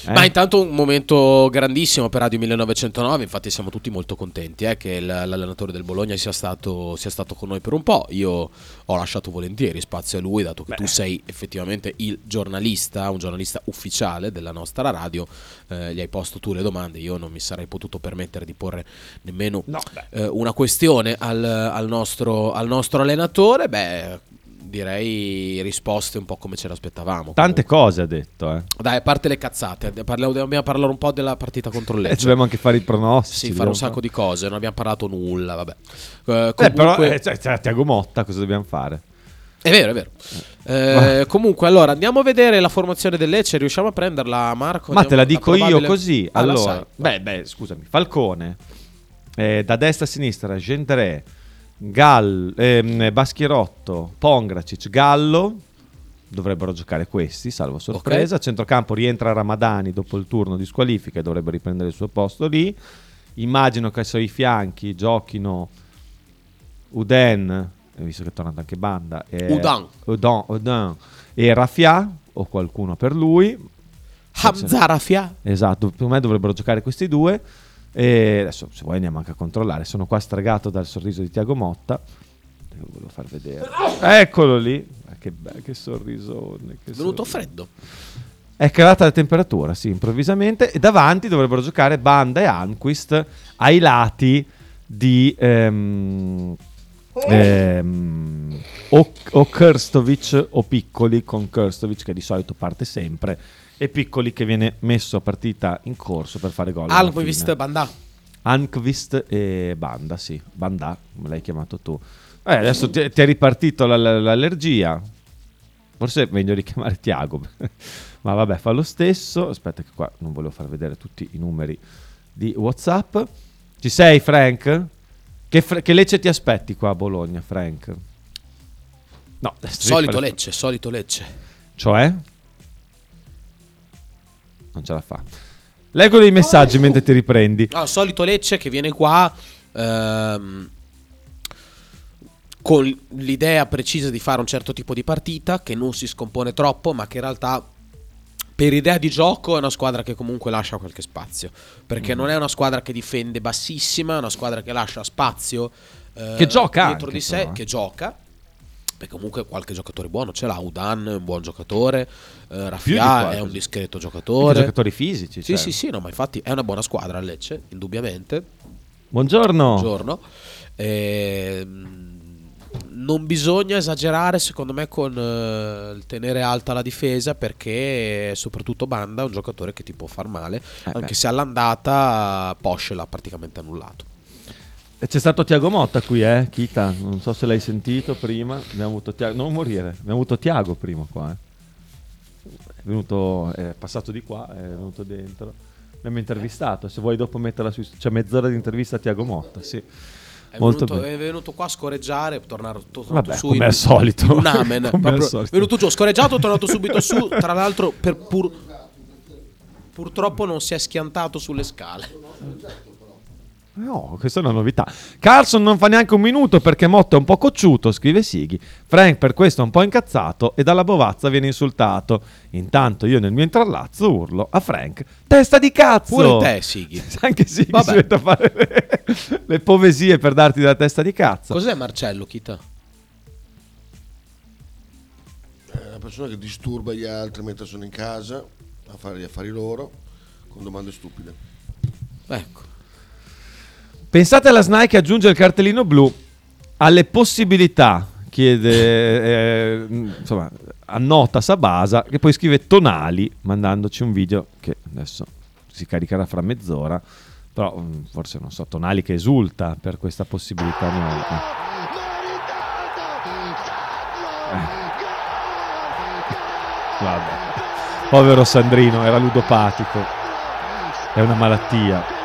Eh? Ma intanto un momento grandissimo per Radio 1909, infatti siamo tutti molto contenti eh, che l'allenatore del Bologna sia stato, sia stato con noi per un po'. Io ho lasciato volentieri spazio a lui, dato che tu sei effettivamente il giornalista, un giornalista ufficiale della nostra radio, eh, gli hai posto tu le domande, io non mi sarei potuto permettere di porre nemmeno eh, una questione al, al nostro, al nostro allenatore. Beh, direi risposte un po' come ce l'aspettavamo. Tante cose ha detto, eh. Dai, a parte le cazzate, parliamo- dobbiamo parlare un po' della partita contro il Eh, Lecce. dobbiamo anche fare i pronostici. Sì, fare un sacco di cose, non abbiamo parlato nulla, vabbè. Eh, Eh, però comunque- eh, cioè, c'è Tiago Motta, cosa dobbiamo fare? È vero, è vero. Eh, comunque, allora andiamo a vedere la formazione del Lecce. Riusciamo a prenderla, Marco? Ma te la dico io probabile- così. Ah, allora, sai. beh, beh, scusami, Falcone, eh, da destra a sinistra, Gendré, Gall, ehm, Baschierotto, Pongracic, Gallo. Dovrebbero giocare questi, salvo sorpresa. A centrocampo rientra Ramadani dopo il turno di squalifica e dovrebbe riprendere il suo posto lì. Immagino che ai suoi fianchi giochino Uden, eh, visto che è tornato anche Banda, e Udan. Udan, Udan e Rafia, o qualcuno per lui. Hamza Rafia. Esatto, per me dovrebbero giocare questi due. E adesso, se vuoi, andiamo anche a controllare. Sono qua stragato dal sorriso di Tiago Motta. Lo volevo far vedere. Eccolo lì. Che, be- che sorrisone. Che È venuto sorriso. freddo. È calata la temperatura, sì, improvvisamente. E davanti dovrebbero giocare Banda e Anquist ai lati di ehm, ehm, o, o Krstovic o Piccoli con Krstovic che di solito parte sempre e Piccoli che viene messo a partita in corso per fare gol. fine. Bandà. Anquist e Banda, sì, Banda, come l'hai chiamato tu. Eh, adesso ti, ti è ripartito la- la- l'allergia. Forse è meglio richiamare Tiago. Ma vabbè, fa lo stesso. Aspetta che qua non volevo far vedere tutti i numeri di WhatsApp. Ci sei, Frank? Che, fre- che Lecce ti aspetti qua a Bologna, Frank? No, Solito Lecce, solito Lecce. Cioè? Non ce la fa. Leggo dei messaggi mentre ti riprendi. No, solito Lecce che viene qua ehm, con l'idea precisa di fare un certo tipo di partita che non si scompone troppo, ma che in realtà per idea di gioco è una squadra che comunque lascia qualche spazio. Perché Mm. non è una squadra che difende bassissima, è una squadra che lascia spazio eh, Che gioca dietro anche, di sé, però, eh. che gioca. Perché comunque qualche giocatore buono ce l'ha. Udan è un buon giocatore. eh, Raffia è un discreto giocatore. giocatori fisici, Sì, cioè. sì, sì, no, ma infatti è una buona squadra a Lecce, indubbiamente. Buongiorno. Buongiorno. Ehm, non bisogna esagerare, secondo me, con eh, il tenere alta la difesa perché soprattutto Banda è un giocatore che ti può far male, anche beh. se all'andata Porsche l'ha praticamente annullato. E C'è stato Tiago Motta qui, eh, Kita, non so se l'hai sentito prima, abbiamo avuto Tiago, non morire, abbiamo avuto Tiago prima qua, eh. È venuto, è passato di qua, è venuto dentro, l'abbiamo intervistato, se vuoi dopo metterla su, c'è mezz'ora di intervista a Tiago Motta, sì. È Molto venuto, è venuto qua a scoreggiare, è tornato, tornato Vabbè, su come in- al solito. un amen. È venuto giù, scoreggiato, è tornato subito su. Tra l'altro, per pur- purtroppo non si è schiantato sulle scale. No, questa è una novità. Carlson non fa neanche un minuto perché Motta è un po' cocciuto, scrive Sighi. Frank per questo è un po' incazzato e dalla bovazza viene insultato. Intanto io nel mio intrallazzo urlo a Frank, testa di cazzo! Pure te, Sighi. Anche Sighi Vabbè. si mette a fare le, le poesie per darti della testa di cazzo. Cos'è Marcello, Kita? È una persona che disturba gli altri mentre sono in casa a fare gli affari loro con domande stupide. Ecco. Pensate alla SNAI che aggiunge il cartellino blu alle possibilità, chiede, eh, insomma, annota Sabasa, che poi scrive tonali, mandandoci un video che adesso si caricherà fra mezz'ora, però mm, forse non so, tonali che esulta per questa possibilità nuova. Eh. Vabbè. Povero Sandrino, era ludopatico. È una malattia.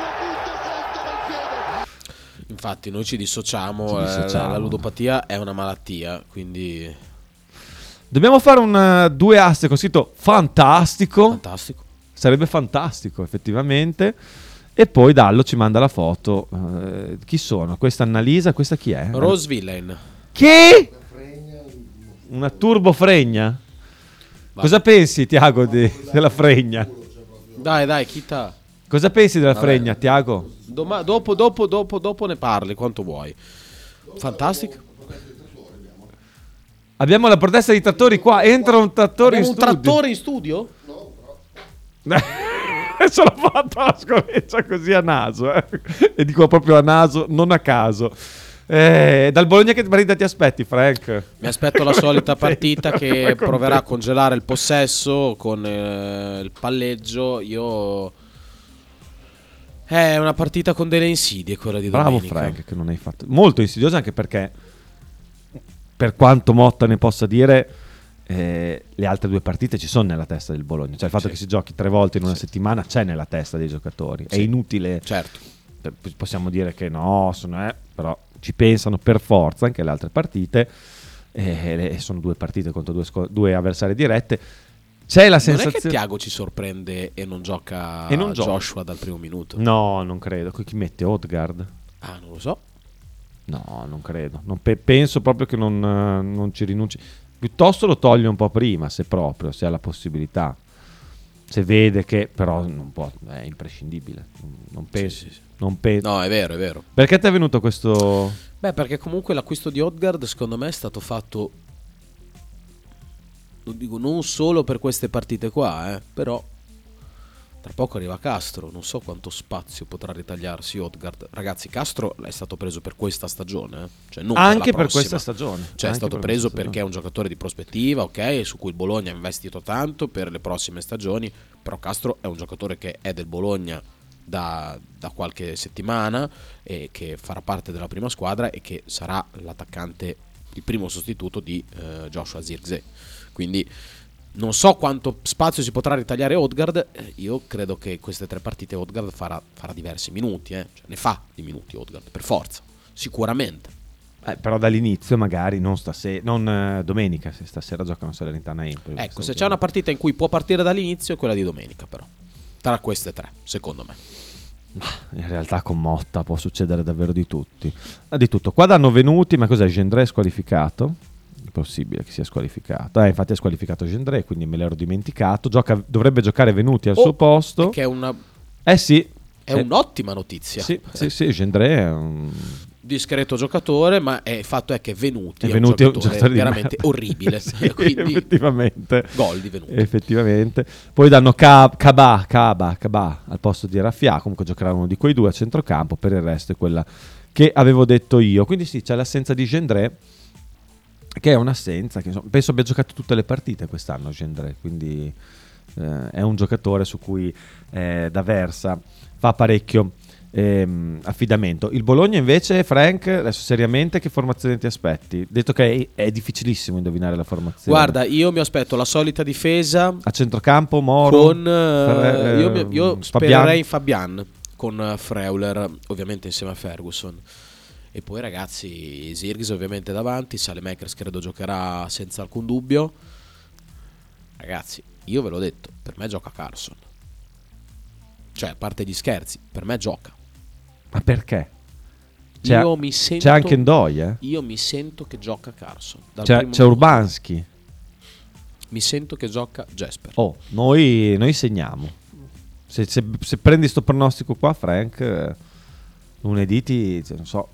Infatti, noi ci dissociamo. Ci eh, dissociamo. La ludopatia è una malattia, quindi. Dobbiamo fare un eh, due asse con scritto fantastico. Fantastico. Sarebbe fantastico, effettivamente. E poi Dallo ci manda la foto. Eh, chi sono? Questa Annalisa, questa chi è? Rose Villain. Chi? Una turbo fregna? Cosa pensi, Tiago, di- della fregna? Dai, dai, Kita. Cosa pensi della Vabbè. fregna, Tiago? Doma- dopo, dopo, dopo, dopo ne parli quanto vuoi. Fantastico. Abbiamo la protesta dei trattori qua. Entra un trattore Abbiamo in un studio. trattore in studio? Adesso l'ho fatto la scoreccia così a naso. eh. E dico proprio a naso, non a caso. Eh, dal Bologna che partita ti aspetti, Frank? Mi aspetto la solita partita che proverà a congelare il possesso con eh, il palleggio. Io. È una partita con delle insidie quella di Bravo domenica. Frank che non hai fatto. Molto insidiosa anche perché, per quanto Motta ne possa dire, eh, le altre due partite ci sono nella testa del Bologna. Cioè il fatto che si giochi tre volte in una settimana c'è nella testa dei giocatori. È Sì. inutile. Certo. Eh, Possiamo dire che no, sono, eh, però ci pensano per forza anche le altre partite. E e sono due partite contro due, due avversari dirette. C'è la Non è sensazione. che Tiago ci sorprende e non gioca E non. Joshua dal primo minuto. No, non credo. Chi mette Odgard? Ah, non lo so. No, non credo. Non pe- penso proprio che non, non ci rinunci. Piuttosto lo toglie un po' prima, se proprio, se ha la possibilità. Se vede che però non può, è imprescindibile. Non penso. Non pe- No, è vero, è vero. Perché ti è venuto questo... Beh, perché comunque l'acquisto di Odgard secondo me è stato fatto lo dico non solo per queste partite qua, eh, però tra poco arriva Castro, non so quanto spazio potrà ritagliarsi Odgard. Ragazzi, Castro è stato preso per questa stagione, eh, cioè non Anche per, per questa stagione. Cioè è stato preso perché è un giocatore di prospettiva, ok, su cui il Bologna ha investito tanto per le prossime stagioni, però Castro è un giocatore che è del Bologna da, da qualche settimana e che farà parte della prima squadra e che sarà l'attaccante, il primo sostituto di eh, Joshua Zirkzee. Quindi non so quanto spazio si potrà ritagliare Odgard, eh, io credo che queste tre partite Odgard farà, farà diversi minuti, eh. Cioè, ne fa di minuti Odgard, per forza, sicuramente. Eh, però dall'inizio magari, non stasera, non eh, domenica, se stasera giocano Salernitana e Empoli. Ecco, se c'è una partita in cui può partire dall'inizio è quella di domenica però. Tra queste tre, secondo me. In realtà con Motta può succedere davvero di tutti. Ah, Di tutto. Qua danno venuti, ma cos'è? Gendré squalificato? Possibile che sia squalificato. Eh, infatti è squalificato Gendré, quindi me l'ero dimenticato. Gioca- dovrebbe giocare venuti al Oh, suo posto. Che è una Eh sì. È Sì. un'ottima notizia. Sì, sì, sì, Gendré è un... Discreto giocatore, ma il fatto è che Venuti È venuti un giocatore di veramente orribile. Sì, Quindi effettivamente. gol di Venuti. Effettivamente. Poi danno Ca- Cabà, Cabà, Cabà al posto di Raffia. Comunque giocherà uno di quei due a centrocampo. Per il resto è quella che avevo detto io. Quindi sì, c'è l'assenza di Gendré. Che è un'assenza che insomma, penso abbia giocato tutte le partite quest'anno. Gendré. Quindi eh, è un giocatore su cui eh, da Versa fa parecchio ehm, affidamento. Il Bologna invece, Frank, adesso seriamente che formazione ti aspetti? Detto che è, è difficilissimo indovinare la formazione. Guarda, io mi aspetto la solita difesa a centrocampo Moro con eh, Ferre- io, mi- io ehm, spererei in Fabian con Freuler ovviamente insieme a Ferguson e poi ragazzi Zirgis ovviamente davanti Salemakers credo giocherà senza alcun dubbio ragazzi io ve l'ho detto per me gioca Carson cioè a parte gli scherzi per me gioca Ma perché? C'è, io mi sento c'è anche Ndoi, eh? io mi sento che gioca Carson C'è, c'è. Urbanski. mi sento che gioca Jesper Oh, noi, noi segniamo. Se, se- se prendi sto pronostico qua, Frank, eh, lunedì ti, cioè, non so,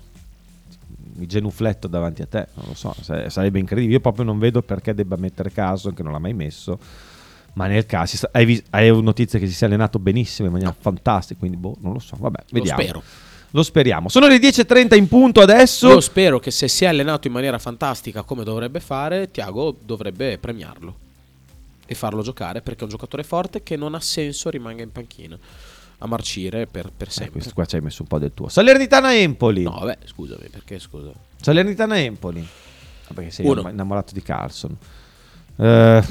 mi genufletto davanti a te, non lo so, sa- sarebbe incredibile. Io proprio non vedo perché debba mettere caso, che non l'ha mai messo. Ma nel caso, hai, vis- hai notizie che si sia allenato benissimo, in maniera fantastica, quindi boh, non lo so, vabbè, Lo vediamo. spero. Lo speriamo. Sono le 10.30 in punto adesso. Io spero che se si è allenato in maniera fantastica come dovrebbe fare, Tiago dovrebbe premiarlo e farlo giocare perché è un giocatore forte che non ha senso rimanga in panchina a marcire per, per Eh, sempre. questo qua ci hai messo un po' del tuo. Salernitana Empoli. No, vabbè, scusami, perché scusa? Salernitana Empoli. Ah, Perché sei Uno. innamorato di Carlson. Eh,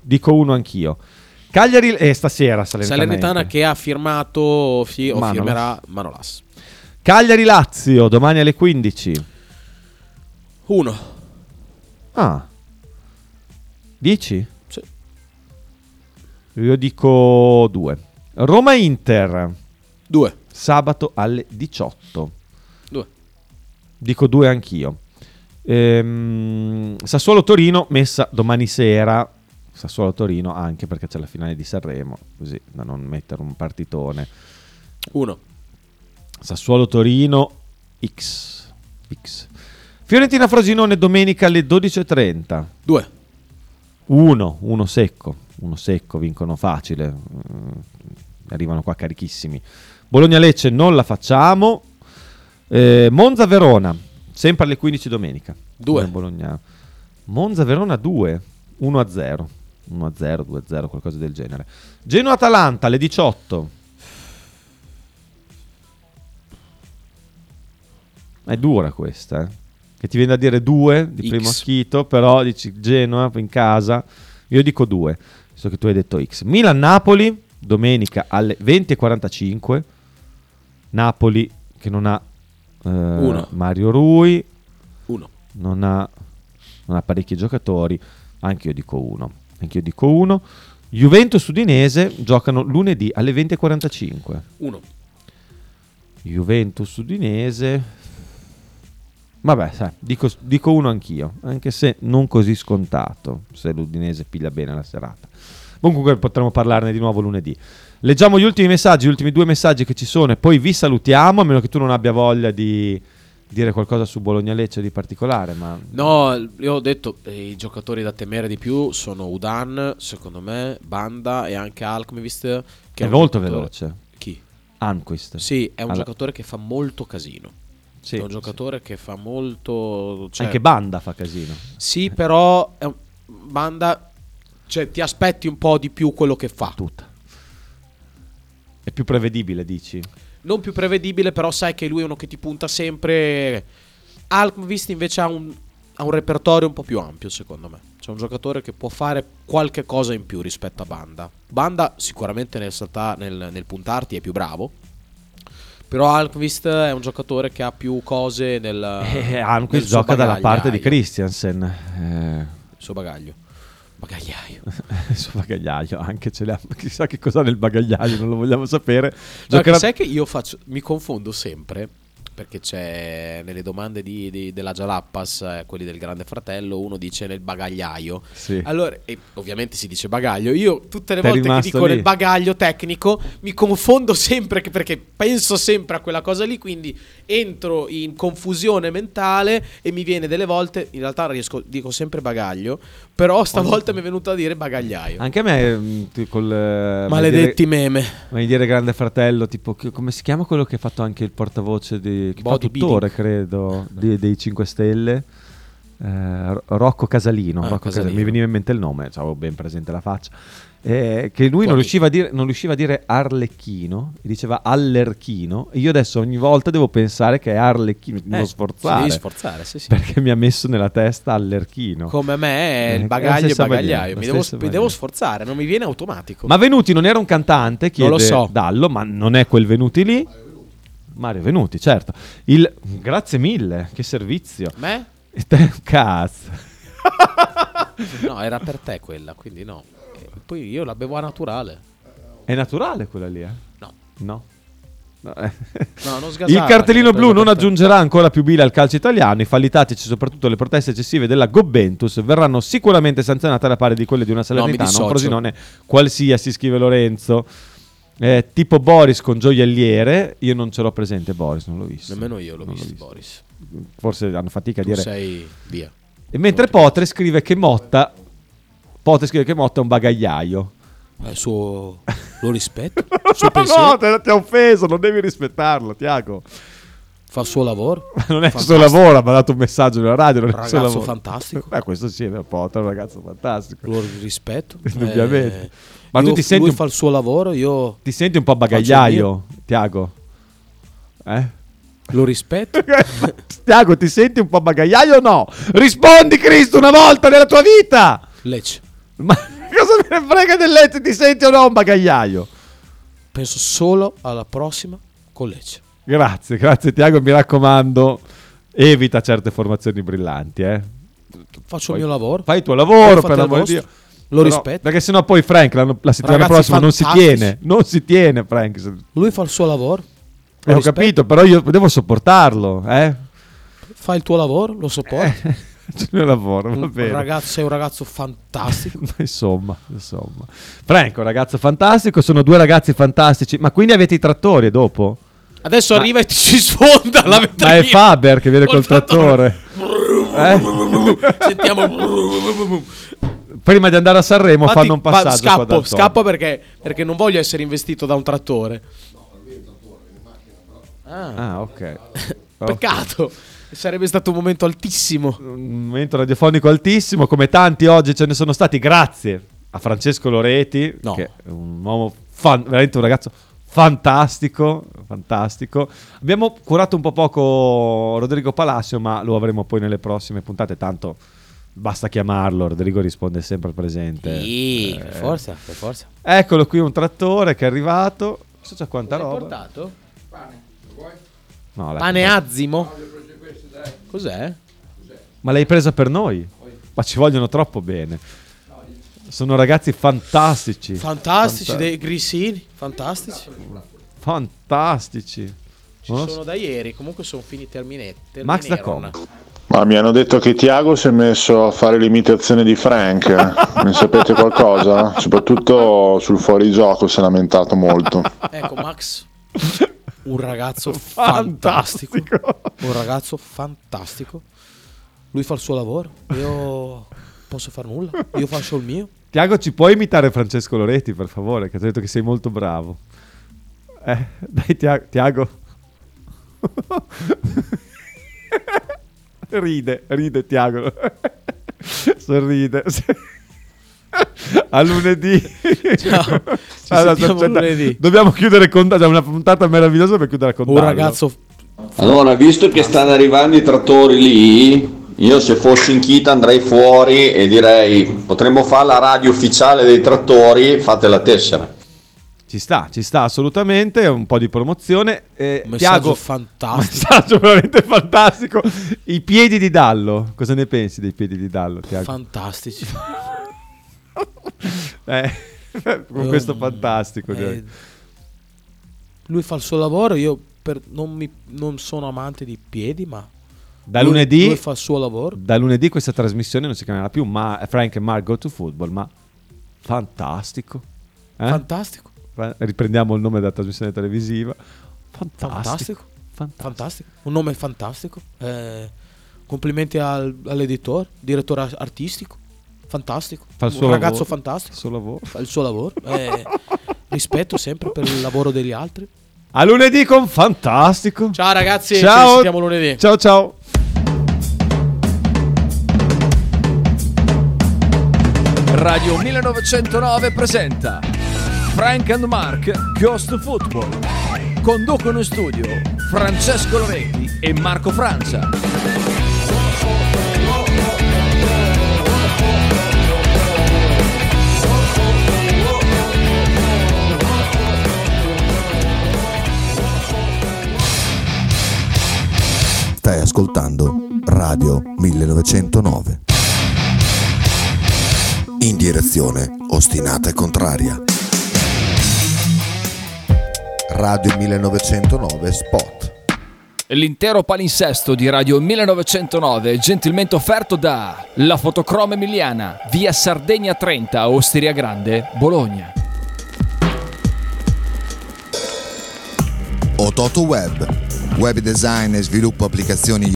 dico uno anch'io. Cagliari e stasera Salernitana, Salernitana che ha firmato fi- o Manolas. firmerà Manolas. Cagliari Lazio domani alle 15. Uno. Ah. 10? Sì. Io dico 2. Roma Inter. 2. Sabato alle 18. Due. Dico 2 anch'io. Ehm, Sassuolo Torino messa domani sera. Sassuolo Torino anche perché c'è la finale di Sanremo, così da non mettere un partitone. 1. Sassuolo Torino X. X. Fiorentina Frosinone domenica alle 12.30. 2. 1, uno secco, uno secco, vincono facile. Arrivano qua carichissimi. Bologna Lecce non la facciamo. Eh, Monza Verona, sempre alle 15 domenica. Due. Come Bologna. Monza Verona 2, 1 a 0. 1 a 0, 2 a 0, qualcosa del genere. Genoa Atalanta alle 18. È dura questa, eh. Che ti viene da dire 2 di X. primo acchito, però dici Genoa in casa. Io dico 2, visto che tu hai detto X. Milan-Napoli, domenica alle 20.45. Napoli che non ha eh, Uno. Mario Rui, Uno. non ha, non ha parecchi giocatori. Anche io dico 1. Anche io dico 1. Juventus Udinese giocano lunedì alle 20.45. 1. Juventus Udinese. Vabbè, sai, dico, dico uno anch'io, anche se non così scontato, se l'Udinese piglia bene la serata. Comunque potremo parlarne di nuovo lunedì. Leggiamo gli ultimi messaggi, gli ultimi due messaggi che ci sono e poi vi salutiamo, a meno che tu non abbia voglia di dire qualcosa su Bologna Lecce di particolare, ma No, io ho detto eh, i giocatori da temere di più sono Udan, secondo me, Banda e anche Alkmevist. Che è un molto giocatore- veloce. Chi? Anquist. Sì, è un Alla- giocatore che fa molto casino. Sì, è un giocatore che fa molto. cioè- Anche Banda fa casino. Sì, però è un- Banda. Cioè, ti aspetti un po' di più quello che fa. Tutta. È più prevedibile, dici? Non più prevedibile, però sai che lui è uno che ti punta sempre. Alkvist invece ha un, ha un repertorio un po' più ampio, secondo me. C'è un giocatore che può fare qualche cosa in più rispetto a Banda. Banda sicuramente nel, salta- nel, nel puntarti è più bravo. Però Alkvist è un giocatore che ha più cose nel. Eh, suo gioca dalla parte di. Christiansen. Eh, Il suo bagaglio. Bagagliaio. il suo bagagliaio, anche ce l'ha. Chissà che cosa ha nel bagagliaio, non lo vogliamo sapere. No, che Giocherà- sai che io faccio, mi confondo sempre perché c'è nelle domande di, di- della Jalappas, eh, quelli del Grande Fratello, uno dice nel bagagliaio. Sì. Allora, e ovviamente si dice bagaglio. Io tutte le T'è volte che dico lì? nel bagaglio tecnico mi confondo sempre perché penso sempre a quella cosa lì, quindi entro in confusione mentale e mi viene delle volte, in realtà riesco, dico sempre bagaglio, però stavolta mi è venuto a dire bagagliaio. Anche a me, ti- col. eh, Maledetti dire- meme. Mai dire Grande Fratello, tipo, come si chiama quello che ha fatto anche il portavoce di. Che fa Bodybuilding. tuttora, credo, di- dei 5 Stelle. Eh, Rocco Casalino, Ah, Rocco Casalino, Casalino. mi veniva in mente il nome, avevo ben presente la faccia. eh, che lui non riusciva, a dire, non riusciva a dire Arlecchino, diceva Allerchino. Io adesso ogni volta devo pensare che è Arlecchino, mi devo Eh, sforzare. sforzare, sì, sì. Perché mi ha messo nella testa Allerchino. Come me è Eh, il la bagaglio e bagagliaio. Mi devo, mi devo sforzare, non mi viene automatico. Ma Venuti non era un cantante, chiede Non lo so. Dallo, ma non è quel Venuti lì. Mario Venuti, certo. Il... Grazie mille, che servizio. Me? Un cazzo. No, era per te quella, quindi no. E poi io la bevo a naturale. È naturale quella lì, eh? No. No. No, eh. No, non Il cartellino l'ho blu non aggiungerà ancora più bile al calcio italiano. I falli tattici, soprattutto le proteste eccessive della Gobbentus, verranno sicuramente sanzionate alla pari di quelle di una Salernitana. un dissocio. Frosinone qualsiasi, scrive Lorenzo. Eh, tipo Boris con gioielliere. Io non ce l'ho presente, Boris, non l'ho visto. Nemmeno io l'ho Non visto, Boris. Forse hanno fatica a dire. sei via. E mentre Potre scrive che Motta. Potre scrive che Motta è un bagagliaio. Eh, suo... Lo rispetto. no, te- ti ha offeso, non devi rispettarlo, Tiago. Fa il suo lavoro. Non è il suo Fantastico. lavoro, ha dato un messaggio nella radio. Non è il suo Ragazzo lavoro. fantastico. Eh, questo sì, è Potre è un ragazzo fantastico. Lo rispetto. Indubbiamente. Eh, Ma tu ti senti lui un- fa il suo lavoro, io Ti senti un po' il bagagliaio, Tiago? Eh? Lo rispetto. Tiago, ti senti un po' bagagliaio o no? Rispondi, Cristo, una volta nella tua vita! Lecce. Ma cosa me ne frega del letto? Ti senti o no un bagagliaio? Penso solo alla prossima con Lecce. Grazie, grazie Tiago, mi raccomando, evita certe formazioni brillanti, eh. Faccio Poi il mio lavoro. Fai il tuo lavoro, per l'amor di. Dio. Lo Però- rispetto. Perché sennò poi Frank la, la settimana Ragazzi prossima non si fantastici. tiene, non si tiene Frank. Lui fa il suo lavoro. Eh, ho rispetto. capito, però io devo sopportarlo, eh. Fai il tuo lavoro, lo sopporti. C'è il mio lavoro, va Un bene. ragazzo, sei un ragazzo fantastico. insomma, insomma. Franco, un ragazzo fantastico, sono due ragazzi fantastici. Ma quindi avete i trattori dopo? Adesso Ma- arriva e ci sfonda la Ma vetrina. è Faber che viene Col col trattore. Eh? Sentiamo. Prima di andare a Sanremo Infatti, fanno un passaggio. Scappo, scappo perché, perché non voglio essere investito da un trattore. Ah, Ah, ok. peccato. Sarebbe stato un momento altissimo. Un momento radiofonico altissimo, come tanti oggi ce ne sono stati. Grazie a Francesco Loreti, No. che è un uomo fan- veramente un ragazzo fantastico, fantastico. Abbiamo curato un po' poco Rodrigo Palacio, ma lo avremo poi nelle prossime puntate, tanto basta chiamarlo, Rodrigo risponde sempre al presente. Sì, Eh, per forza, per forza. Eccolo qui un trattore che è arrivato. So già quanta L'hai roba. portato? No, l'hai- Pane azimo? Cos'è? Ma l'hai presa per noi? Ma ci vogliono troppo bene. Sono ragazzi fantastici. Fantastici, Fanta- dei grissini, fantastici. fantastici. Ci sono da ieri, comunque sono finiti terminati. Max da Com. Ma mi hanno detto che Tiago si è messo a fare l'imitazione di Frank. ne sapete qualcosa? Soprattutto sul fuorigioco si è lamentato molto. Ecco, Max, un ragazzo fantastico. Un ragazzo fantastico. Lui fa il suo lavoro. Io posso fare nulla. Io faccio il mio. Tiago, ci puoi imitare Francesco Loretti, per favore? Che ti ho detto che sei molto bravo. Eh, dai, Tia- Tiago. ride, ride Tiago. Sorride. A lunedì. Ciao. Ci Allora, lunedì. Dobbiamo chiudere con c'è una puntata meravigliosa per chiudere con Un ragazzo Allora, visto che stanno arrivando i trattori lì, io se fossi in Kita andrei fuori e direi potremmo fare la radio ufficiale dei trattori, fate la tessera. Ci sta, ci sta assolutamente, un po' di promozione. Eh, Messaggio Tiago, fantastico. messaggio veramente fantastico. I piedi di Dallo, cosa ne pensi dei piedi di Dallo, Tiago? fantastici. Eh, con questo fantastico. eh, direi. lui fa il suo lavoro, io per- non, mi- non sono amante di piedi, ma Da lui- lunedì, lui fa il suo lavoro. da lunedì questa trasmissione non si chiamerà più ma Frank e Mark Go to Football, ma fantastico. Eh? Fantastico. Fa- Riprendiamo il nome della trasmissione televisiva. Fantastico. Fantastico. Fantastico. Un nome fantastico. Eh, complimenti al- all'editore, direttore ar- artistico fantastico, fa un lavoro, ragazzo fantastico, il suo lavoro, fa il suo lavoro. Eh, rispetto sempre per il lavoro degli altri. A lunedì con Fantastico. Ciao ragazzi, ciao. ci vediamo lunedì. Ciao ciao. Radio 1909 presenta Frank and Mark Ghost Football. Conducono in studio Francesco Loretti e Marco Francia. Stai ascoltando Radio 1909. In direzione ostinata e contraria. Radio 1909 Spot. L'intero palinsesto di Radio 1909 gentilmente offerto da La Fotocroma Emiliana, via Sardegna 30, Osteria Grande, Bologna. Ototo Web. Web design e sviluppo applicazioni